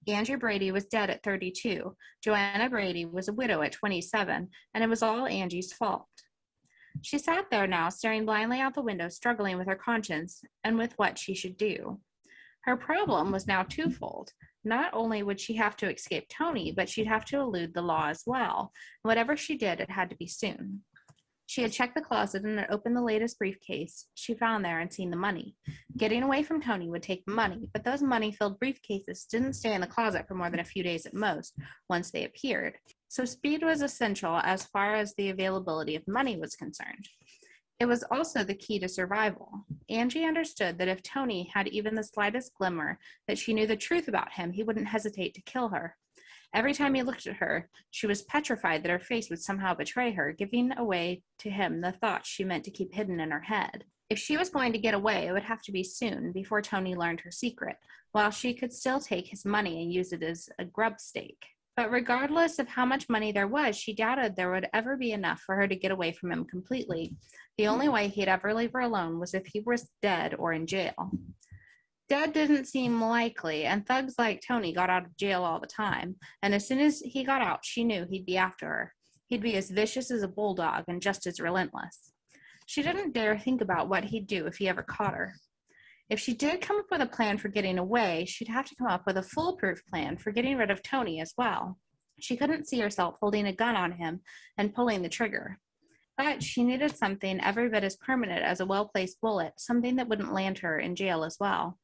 Andrew Brady was dead at 32. Joanna Brady was a widow at 27, and it was all Angie's fault. She sat there now, staring blindly out the window, struggling with her conscience and with what she should do. Her problem was now twofold. Not only would she have to escape Tony, but she'd have to elude the law as well. Whatever she did, it had to be soon. She had checked the closet and had opened the latest briefcase she found there and seen the money. Getting away from Tony would take money, but those money filled briefcases didn't stay in the closet for more than a few days at most once they appeared. So speed was essential as far as the availability of money was concerned. It was also the key to survival. Angie understood that if Tony had even the slightest glimmer that she knew the truth about him, he wouldn't hesitate to kill her. Every time he looked at her, she was petrified that her face would somehow betray her, giving away to him the thoughts she meant to keep hidden in her head. If she was going to get away, it would have to be soon, before Tony learned her secret, while she could still take his money and use it as a grub stake. But regardless of how much money there was, she doubted there would ever be enough for her to get away from him completely. The only way he'd ever leave her alone was if he was dead or in jail. Dead didn't seem likely, and thugs like Tony got out of jail all the time, and as soon as he got out, she knew he'd be after her. He'd be as vicious as a bulldog and just as relentless. She didn't dare think about what he'd do if he ever caught her. If she did come up with a plan for getting away, she'd have to come up with a foolproof plan for getting rid of Tony as well. She couldn't see herself holding a gun on him and pulling the trigger. But she needed something every bit as permanent as a well placed bullet, something that wouldn't land her in jail as well.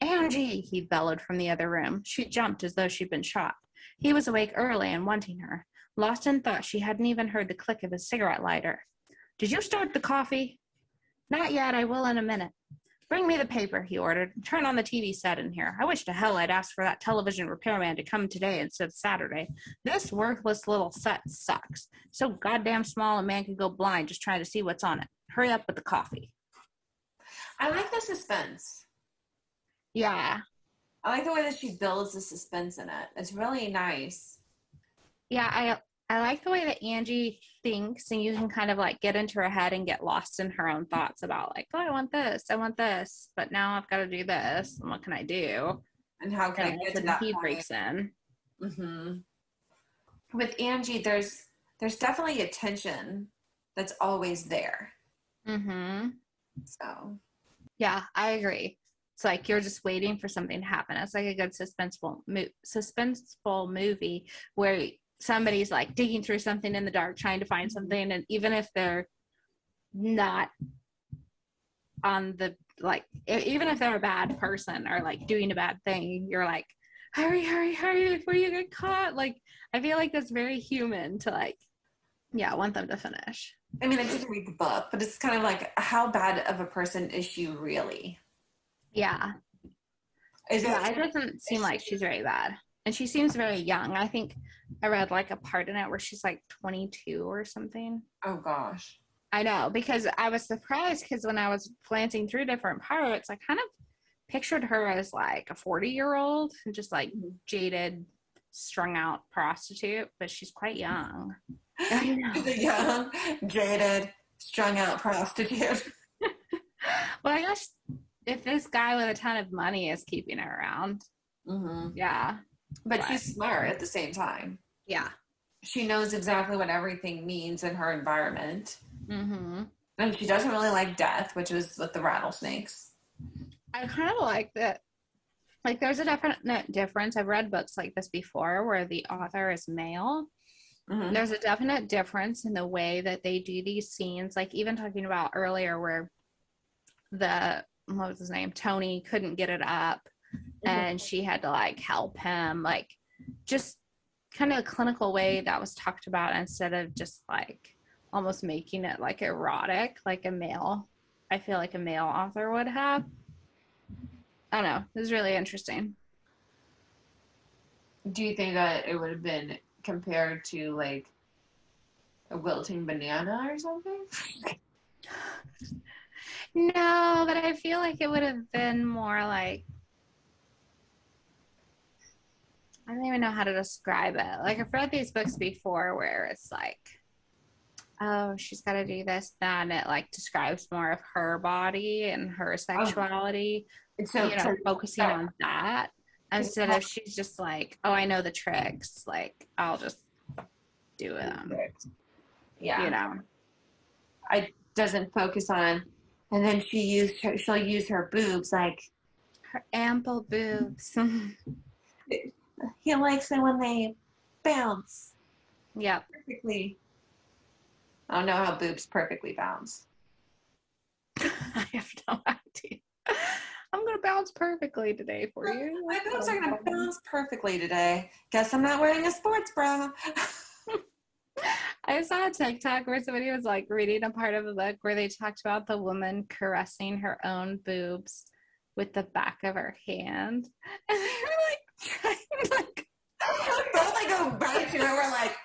Angie, he bellowed from the other room. She jumped as though she'd been shot. He was awake early and wanting her. Lost in thought, she hadn't even heard the click of his cigarette lighter. Did you start the coffee? Not yet. I will in a minute. Bring me the paper, he ordered. Turn on the TV set in here. I wish to hell I'd asked for that television repairman to come today instead of Saturday. This worthless little set sucks. So goddamn small a man could go blind just trying to see what's on it. Hurry up with the coffee. I like the suspense. Yeah. I like the way that she builds the suspense in it. It's really nice. Yeah, I like the way that Angie thinks and you can kind of like get into her head and get lost in her own thoughts about like, oh, I want this, I want this, but now I've got to do this. And what can I do? And how can And I get to that he point? breaks in. hmm With Angie, there's there's definitely a tension that's always there. Mm-hmm. So Yeah, I agree. It's like you're just waiting for something to happen. It's like a good suspenseful, mo- suspenseful movie where somebody's like digging through something in the dark, trying to find mm-hmm. something, and even if they're not on the like even if they're a bad person or like doing a bad thing, you're like, hurry, hurry, hurry before you get caught. Like I feel like that's very human to like, yeah, want them to finish. I mean, I didn't read the book, but it's kind of like, how bad of a person is she really? Yeah, Is yeah, it? it doesn't seem like she's very bad, and she seems very young. I think I read like a part in it where she's like 22 or something. Oh gosh. I know because I was surprised because when I was glancing through different parts, I kind of pictured her as like a 40 year old and just like jaded, strung out prostitute, but she's quite young. I know. She's a young, jaded, strung out prostitute. Well, I guess if this guy with a ton of money is keeping her around, hmm yeah, But she's smart at the same time. yeah, She knows exactly what everything means in her environment. mm-hmm. And she doesn't really like death, which is with the rattlesnakes. I kind of like that. Like, there's a definite difference. I've read books like this before where the author is male. Mhm. There's a definite difference in the way that they do these scenes. Like, even talking about earlier where the, what was his name? Tony couldn't get it up Mm-hmm. and she had to like help him. Like, just kind of a clinical way that was talked about instead of just like almost making it like erotic, like a male. I feel like a male author would have. I don't know. It was really interesting. Do you think that it would have been compared to like a wilting banana or something? No, but I feel like it would have been more like I don't even know how to describe it. Like I've read these books before where it's like, oh, she's got to do this, then it like describes more of her body and her oh. sexuality. So, you know, so focusing on that instead of she's just like, oh, I know the tricks. Like I'll just do them. yeah, You know. I doesn't focus on, and then she used her. She'll use her boobs like Her ample boobs. he likes it when they bounce Yeah. perfectly. I don't know how boobs perfectly bounce. I have no idea. I'm gonna bounce perfectly today for you. My boobs are gonna bounce perfectly today. Guess I'm not wearing a sports bra. I saw a TikTok where somebody was like reading a part of a book where they talked about the woman caressing her own boobs with the back of her hand, and they were like like Both like go right to it. We're like,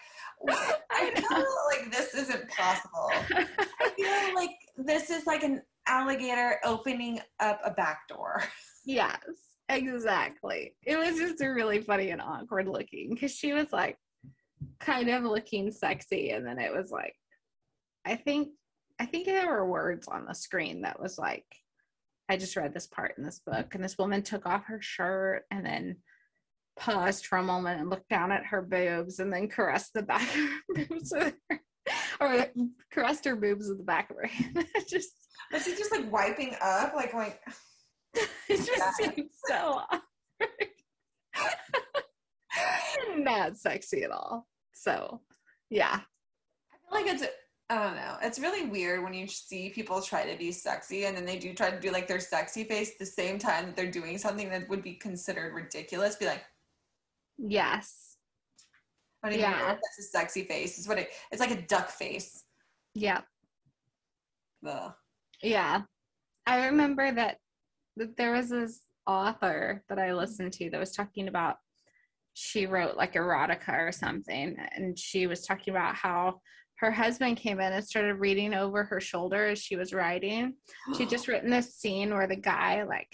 I feel like this isn't possible. I feel like this is like an alligator opening up a back door. Yes, exactly. It was just really funny and awkward looking because she was like kind of looking sexy, and then it was like, I think, I think there were words on the screen that was like, I just read this part in this book, and this woman took off her shirt and then paused for a moment and looked down at her boobs and then caressed the back of her boobs with her, or caressed her boobs with the back of her hand. Just But she's just like wiping up, like going. it just seems so awkward. Not sexy at all. So, yeah. I feel like it's. I don't know. It's really weird when you see people try to be sexy and then they do try to do like their sexy face at the same time that they're doing something that would be considered ridiculous. Be like, Yes. I don't even know Yeah. if that's a sexy face. It's what it. It's like a duck face. Yeah. Ugh. Yeah. I remember that, that there was this author that I listened to that was talking about she wrote like erotica or something and she was talking about how her husband came in and started reading over her shoulder as she was writing She'd just written this scene where the guy like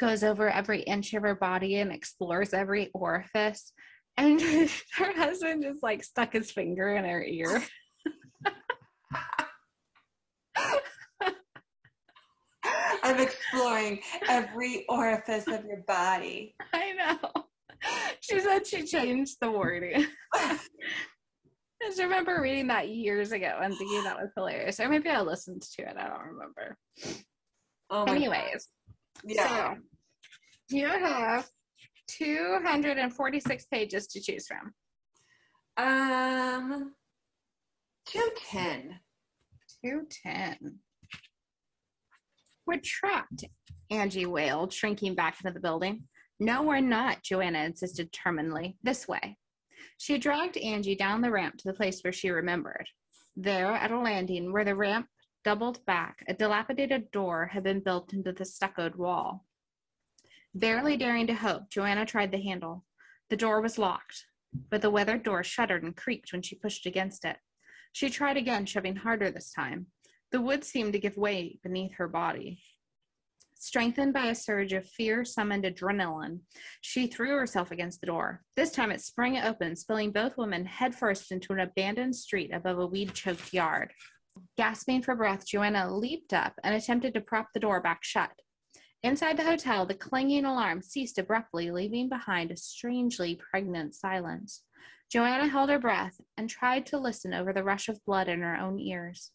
goes over every inch of her body and explores every orifice. And her husband just like stuck his finger in her ear. I'm exploring every orifice of your body. I know. She said she changed the wording. I just remember reading that years ago and thinking that was hilarious. Or maybe I listened to it. I don't remember. Oh my Anyways, yeah. so you have 246 pages to choose from. Um, two ten. 210. We're trapped, Angie wailed, shrinking back into the building. No, we're not, Joanna insisted determinedly. This way. She dragged Angie down the ramp to the place where she remembered. There, at a landing where the ramp doubled back, a dilapidated door had been built into the stuccoed wall. Barely daring to hope, Joanna tried the handle. The door was locked, but the weathered door shuddered and creaked when she pushed against it. She tried again, shoving harder this time. The wood seemed to give way beneath her body. Strengthened by a surge of fear summoned adrenaline, she threw herself against the door. This time it sprang open, spilling both women headfirst into an abandoned street above a weed choked yard. Gasping for breath, Joanna leaped up and attempted to prop the door back shut. Inside the hotel, the clanging alarm ceased abruptly, leaving behind a strangely pregnant silence. Joanna held her breath and tried to listen over the rush of blood in her own ears.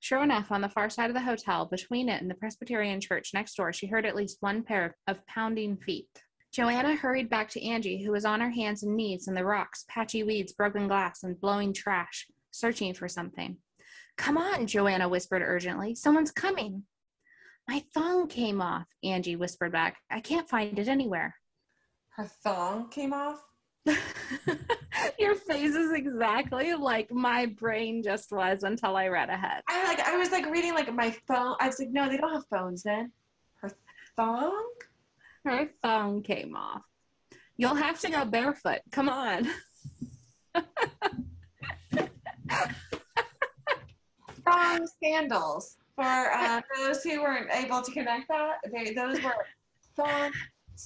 Sure enough, on the far side of the hotel, between it and the Presbyterian church next door, she heard at least one pair of pounding feet. Joanna hurried back to Angie, who was on her hands and knees in the rocks, patchy weeds, broken glass, and blowing trash, searching for something. Come on, Joanna whispered urgently. Someone's coming. My thong came off, Angie whispered back. I can't find it anywhere. Her thong came off? Your face is exactly like my brain just was until I read ahead. I like I was like reading like my phone. I was like, no, they don't have phones then. Her thong? Her thong came off. You'll have to go barefoot. Come on. thong sandals. For uh, those who weren't able to connect that, they, those were thong.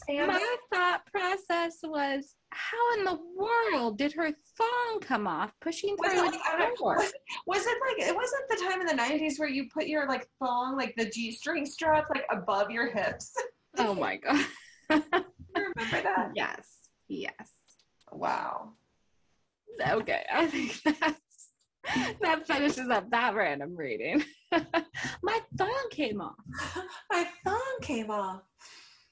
My thought process was how in the world did her thong come off pushing Was through like, a door? was, was it like it wasn't the time in the nineties where you put your like thong, like the G string strap, like above your hips? Oh my god. Remember that? yes. Yes. Wow. Okay. I think that's that finishes up that random reading. my thong came off. My thong came off.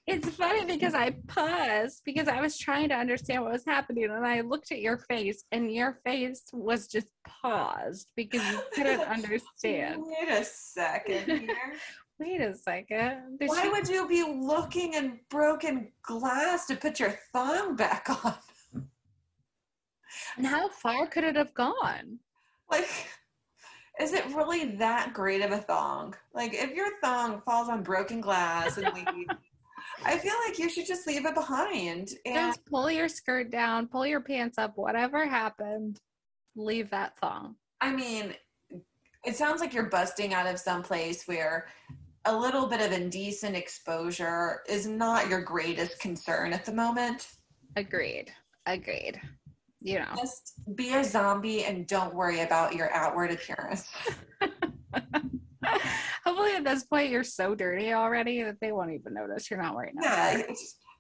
It's funny because I paused because I was trying to understand what was happening and I looked at your face and your face was just paused because you couldn't understand. Wait a second here. Wait a second. Did Why she- would you be looking in broken glass to put your thong back on? and how far could it have gone? Like, is it really that great of a thong? Like, if your thong falls on broken glass and leaves, I feel like you should just leave it behind. And Just pull your skirt down, pull your pants up, whatever happened, leave that thong. I mean, it sounds like you're busting out of some place where a little bit of indecent exposure is not your greatest concern at the moment. Agreed. Agreed. You know. Just be a zombie and don't worry about your outward appearance. Hopefully at this point you're so dirty already that they won't even notice you're not wearing it. Yeah,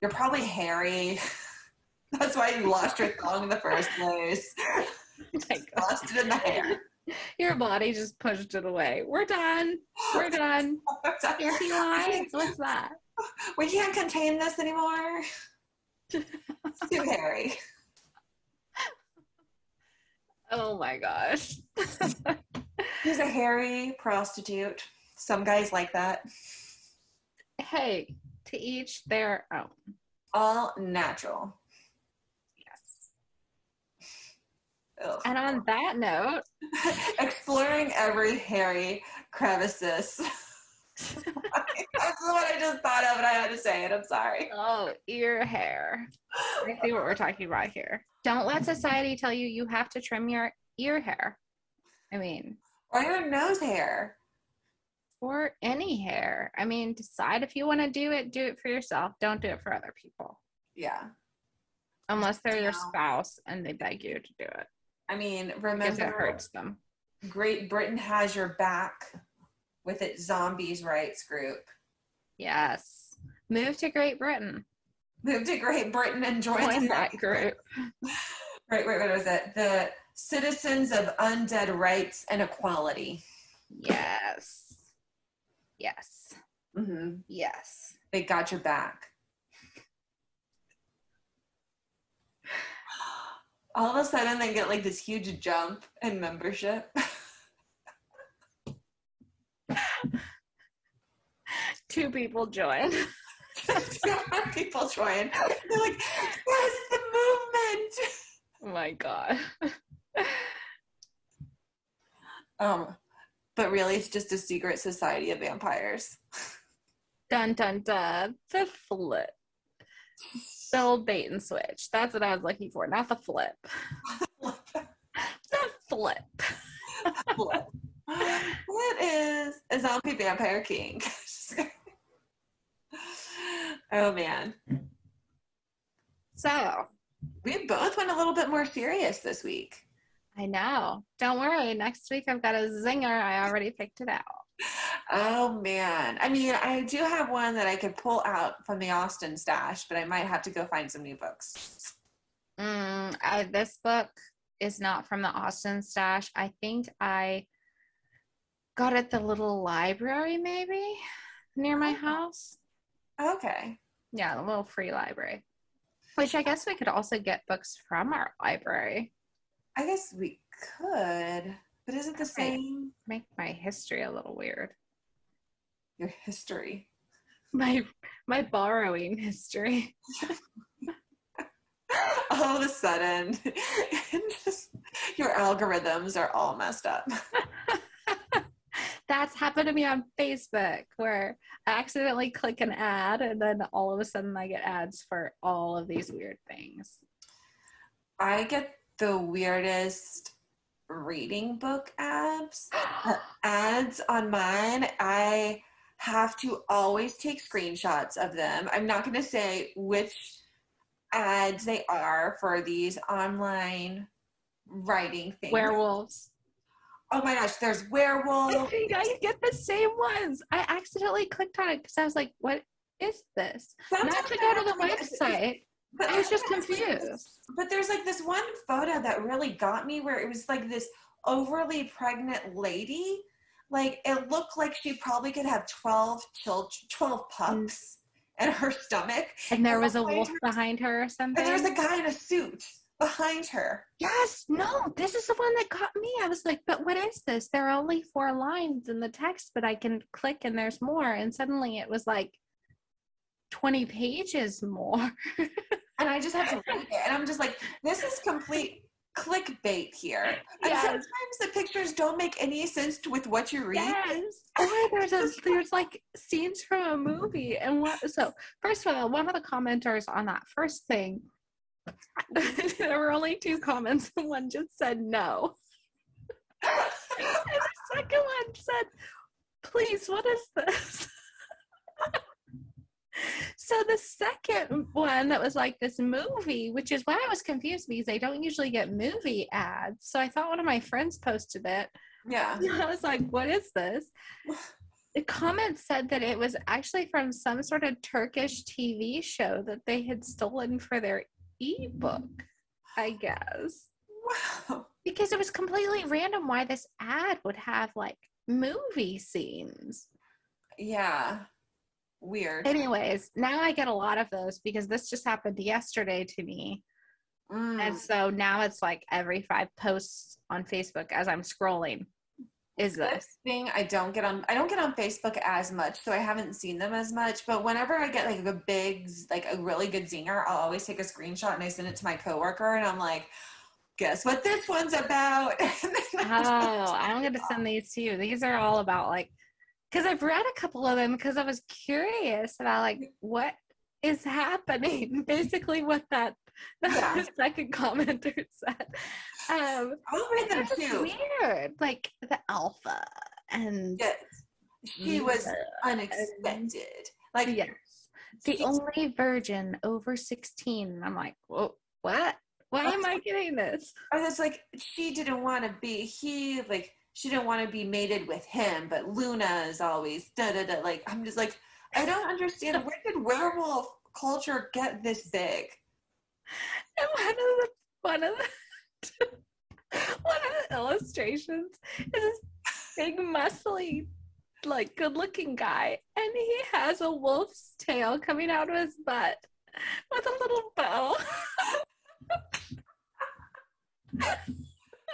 you're probably hairy. That's why you lost your thong in the first place. Lost it in the hair. your body just pushed it away. We're done. We're done. Dirty lines. What's that? We can't contain this anymore. It's too hairy. Oh my gosh. He's a hairy prostitute. Some guys like that. hey, to each their own. All natural. Yes. Ugh. And on that note, Exploring every hairy crevices. That's what I just thought of and I had to say it. I'm sorry. oh, ear hair. I see what we're talking about here. Don't let society tell you you have to trim your ear hair. I mean, Or your nose hair. or any hair. I mean, decide if you want to do it, do it for yourself. Don't do it for other people. Yeah. Unless they're your spouse and they beg you to do it. I mean, remember, it hurts them. Great Britain has your back with its zombies rights group. Yes. Move to Great Britain. Move to Great Britain and joined Join that group. Right, wait, what was it? The Citizens of Undead Rights and Equality. Yes. Yes. hmm Yes. They got your back. All of a sudden, they get like this huge jump in membership. Two people join. people join. They're like, "That's the movement." Oh my god. Um, but really, it's just a secret society of vampires. Dun dun dun. The flip. The old bait and switch. That's what I was looking for, not the flip. the flip. what is a zombie vampire king? Oh man. So We both went a little bit more serious this week. I know. Don't worry. Next week I've got a zinger. I already picked it out. Oh man. I mean, I do have one that I could pull out from the Austin stash, but I might have to go find some new books. Mm, I, this book is not from the Austin stash. I think I got it at the little library, maybe near my house. Okay. Yeah, a little free library. Which I guess we could also get books from our library. I guess we could, but is it the same? Make my history a little weird. Your history. My my borrowing history. all of a sudden just your algorithms are all messed up That's happened to me on Facebook where I accidentally click an ad and then all of a sudden I get ads for all of these weird things. i get the weirdest reading book ads uh, ads on mine i have to always take screenshots of them i'm not going to say which ads they are for these online writing things Werewolves. Oh my gosh there's I werewolf think I get the same ones. I accidentally clicked on it because I was like, what is this? Not to go to I the website. But I was just there's like this- confused. But there's like this one photo that really got me where it was like this overly pregnant lady. Like it looked like she probably could have 12 children, 12 pups mm. in her stomach. And there was a wolf behind her or something. And something. there's a guy in a suit behind her. Yes, no, this is the one that got me. I was like, but what is this? There are only four lines in the text, but I can click and there's more. And suddenly it was like 20 pages more. And I just have to read it. And I'm just like, this is complete clickbait here. And Yes. sometimes the pictures don't make any sense with what you read. Yes. Or there's a, there's like scenes from a movie. And what so first of all, one of the commenters on that first thing, there were only two comments, one just said no. And the second one said, please, what is this? so the second one that was like this movie, which is why I was confused because they don't usually get movie ads. So I thought one of my friends posted it. Yeah. I was like, what is this? The comment said that it was actually from some sort of Turkish TV show that they had stolen for their ebook, I guess. Wow. Because it was completely random why this ad would have like movie scenes. Yeah. Weird. Anyways, now I get a lot of those because this just happened yesterday to me. Mm. And so now it's like every five posts on Facebook as I'm scrolling is this. thing I don't get on I don't get on Facebook as much, so I haven't seen them as much. But whenever I get like a big like a really good zinger, I'll always take a screenshot and I send it to my coworker and I'm like, guess what this one's about? And then I oh, just- Oh, I'm going to send these to you. These are all about like, because I've read a couple of them because I was curious about like what is happening. Basically, what that Yeah. second commenter said. Um, read them too. weird, like the alpha and Yes. She was unexpected. Like yes, the only virgin over sixteen. And I'm like, whoa, what? Why am I getting this? I was like, she didn't want to be he like she didn't want to be mated with him, but Luna is always da da da. Like I'm just like, I don't understand where did werewolf culture get this big? And one of the one of the one of the illustrations is this big muscly like good looking guy and he has a wolf's tail coming out of his butt with a little bow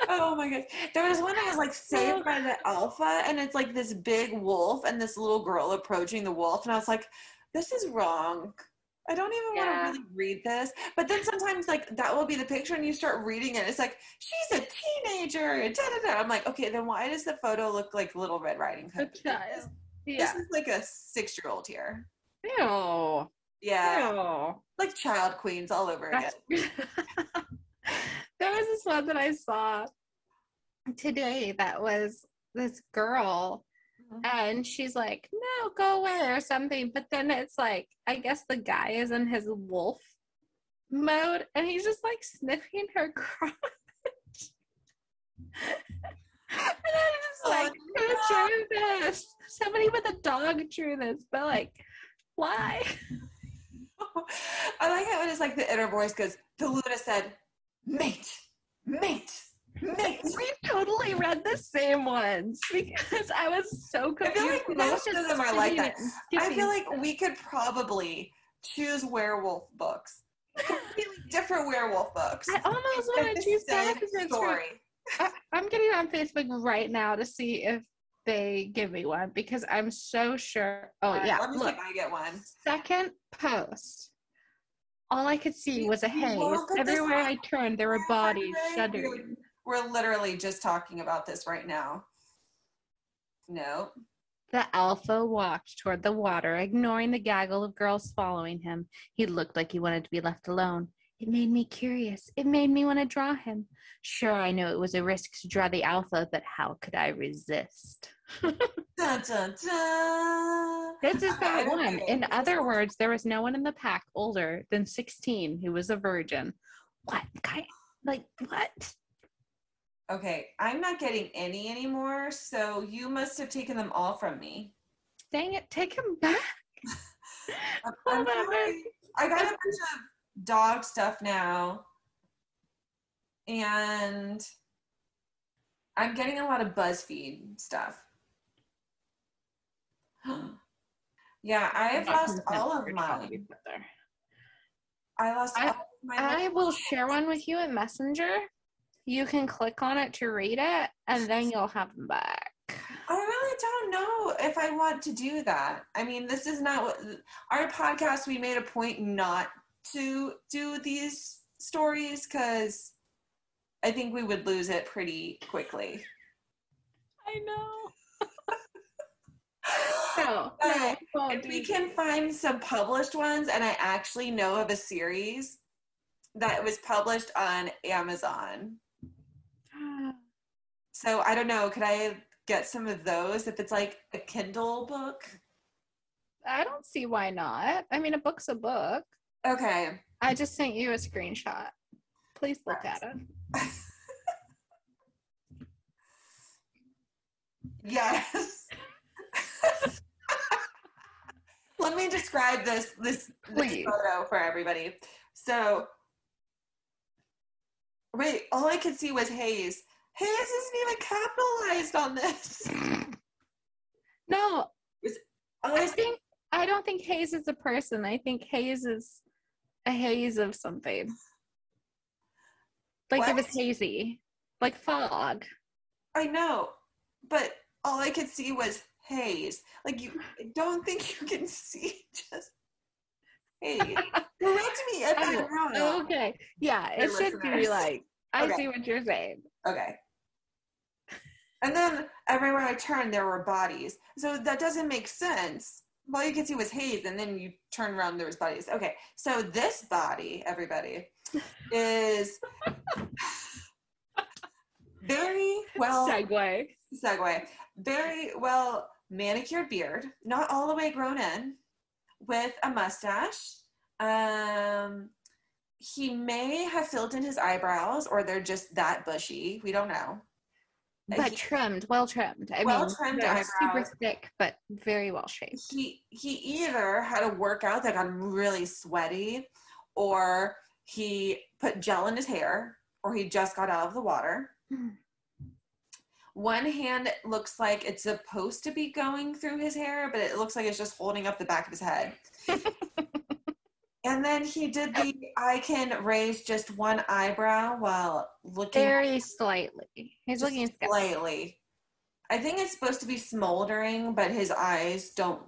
Oh my gosh. There was one that was like saved by the alpha, and it's like this big wolf and this little girl approaching the wolf. And I was like, this is wrong. I don't even Yeah. want to really read this. But then sometimes, like, that will be the picture, and you start reading it. It's like, she's a teenager. Da-da-da. I'm like, okay, then why does the photo look like Little Red Riding A Hood? child. This is like a six year old here. Ew. Yeah. Ew. Like child queens all over again. There was this one that I saw today that was this girl Mhm. and she's like, no, go away or something. But then it's like, I guess the guy is in his wolf mode and he's just like sniffing her crotch. and I'm just Oh, like, who drew this? Somebody with a dog drew this, but like, why? I like how it is like the inner voice goes, the Luna said, mate, mate, mate. We totally read the same ones because I was so I confused. feel like I most of them are like that. I feel like we could probably choose werewolf books. Completely different werewolf books. I almost want to choose Jonathan's story. I, I'm getting on Facebook right now to see if they give me one because I'm so sure. Oh yeah, Let me see look, if I get one. second post. All I could see was a haze. won't put this Everywhere I turned, there were bodies shuddering. We're literally just talking about this right now. No. The alpha walked toward the water, ignoring the gaggle of girls following him. He looked like he wanted to be left alone. It made me curious. It made me want to draw him. Sure, I knew it was a risk to draw the alpha, but how could I resist? Dun, dun, dun. This is that one. In other words, there was no one in the pack older than 16 who was a virgin. What kind? Like, what? Okay, I'm not getting any anymore, so you must have taken them all from me. Dang it, take him back. I'm- oh I'm sorry. I got a bunch of dog stuff now, and I'm getting a lot of BuzzFeed stuff. yeah, I have lost all of for mine. I lost I- all of my. I will share one with you in Messenger. You can click on it to read it, and then you'll have them back. I really don't know if I want to do that. I mean, this is not what our podcast. We made a point not to do these stories because I think we would lose it pretty quickly. I know. No, Uh, no, if we can find some published ones, and I actually know of a series that was published on Amazon. So I don't know. Could I get some of those if it's like a Kindle book? I don't see why not. I mean, a book's a book. Okay. I just sent you a screenshot. Please look at it. Yes. Let me describe this this, this photo for everybody. So, wait, all I could see was Hayes. Hayes isn't even capitalized on this. No, All I I think I don't think Hayes is a person. I think Hayes is a haze of something. Like it was hazy, like fog. I know, but all I could see was haze. Like you, I don't think you can see just Hayes. Correct me if I'm oh, wrong. Oh, okay, yeah, it should be like I Okay. see what you're saying. Okay. And then everywhere I turned, there were bodies. So that doesn't make sense. All you could see was haze, and then you turn around, there was bodies. Okay, so this body, everybody, is very well Segue. segue. Very well manicured beard, not all the way grown in, with a mustache. Um, he may have filled in his eyebrows, or they're just that bushy. We don't know. But He- trimmed, well trimmed. I Well mean, trimmed super thick, but very well shaped. he he either had a workout that got him really sweaty, or he put gel in his hair, or he just got out of the water. Hmm. One hand looks like it's supposed to be going through his hair, but it looks like it's just holding up the back of his head. And then he did the I can raise just one eyebrow while looking Very slightly. He's looking slightly. I think it's supposed to be smoldering, but his eyes don't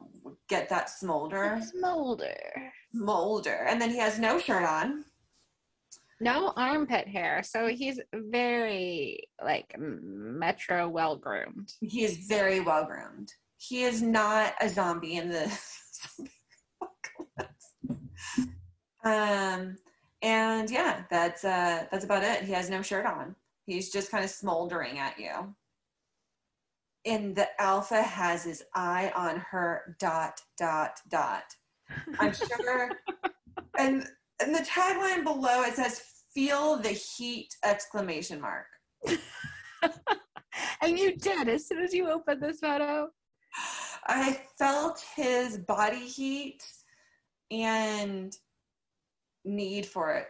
get that smolder. Smolder. Smolder. And then he has no shirt on. No armpit hair, so he's very like metro well groomed. He is very well groomed. He is not a zombie in the um and yeah, that's uh that's about it. He has no shirt on. He's just kind of smoldering at you. And the alpha has his eye on her dot dot dot. I'm sure and and the tagline below it says feel the heat exclamation mark. and you did as soon as you opened this photo. I felt his body heat and need for it.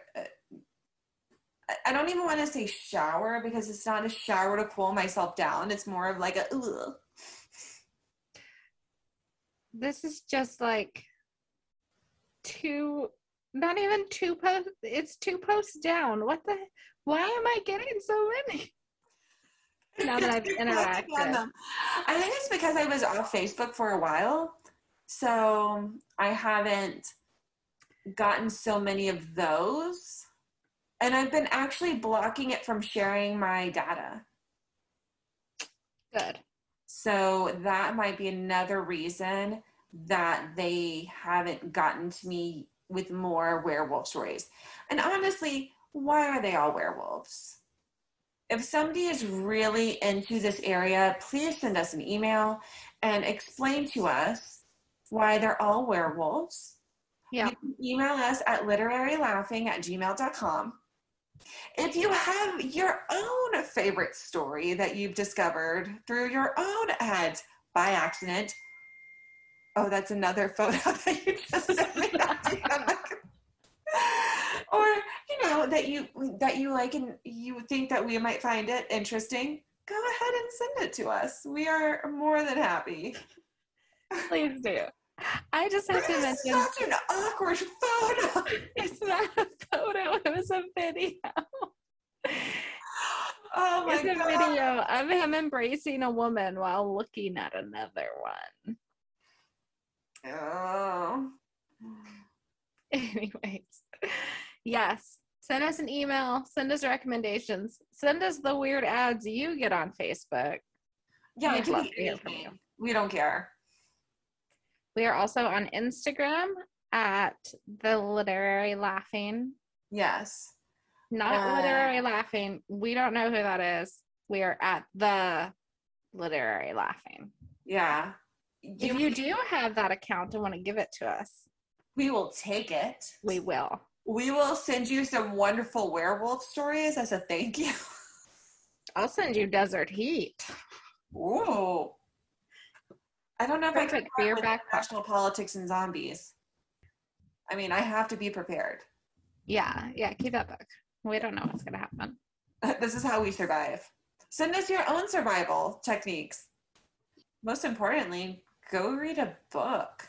I- don't even want to say shower because it's not a shower to cool myself down. It's more of like a ugh. This is just like two not even two posts it's two posts down. What the why am I getting so many? Now that I've You're clicking on interacted. I think it's because I was off Facebook for a while. So I haven't gotten so many of those. And I've been actually blocking it from sharing my data. Good. So that might be another reason that they haven't gotten to me with more werewolf stories. And honestly, why are they all werewolves? If somebody is really into this area, please send us an email and explain to us why they're all werewolves. Yeah. You can email us at literarylaughing at gmail.com. If you have your own favorite story that you've discovered through your own ads by accident, oh, that's another photo that you just sent me. or you know that you that you like and you think that we might find it interesting, go ahead and send it to us. We are more than happy. Please do. I just have to This is mention such an awkward photo. it's not a photo, it was a video. Oh my It's a god. video of him embracing a woman while looking at another one. Oh. Anyways, yes, send us an email, send us recommendations, send us the weird ads you get on Facebook. Yeah, We'd love to hear from you. We don't care. We are also on Instagram at the literary laughing. Yes. Not Uh, literary laughing. We don't know who that is. We are at the literary laughing. Yeah. If you do have that account and want to give it to us, we will take it. we will. We will send you some wonderful werewolf stories as a thank you. I'll send you Desert Heat. Ooh. I don't know if I can Perfect for your with back national politics and zombies. I mean, I have to be prepared. Yeah, yeah, keep that book. We don't know what's going to happen. This is how we survive. Send us your own survival techniques. Most importantly, go read a book.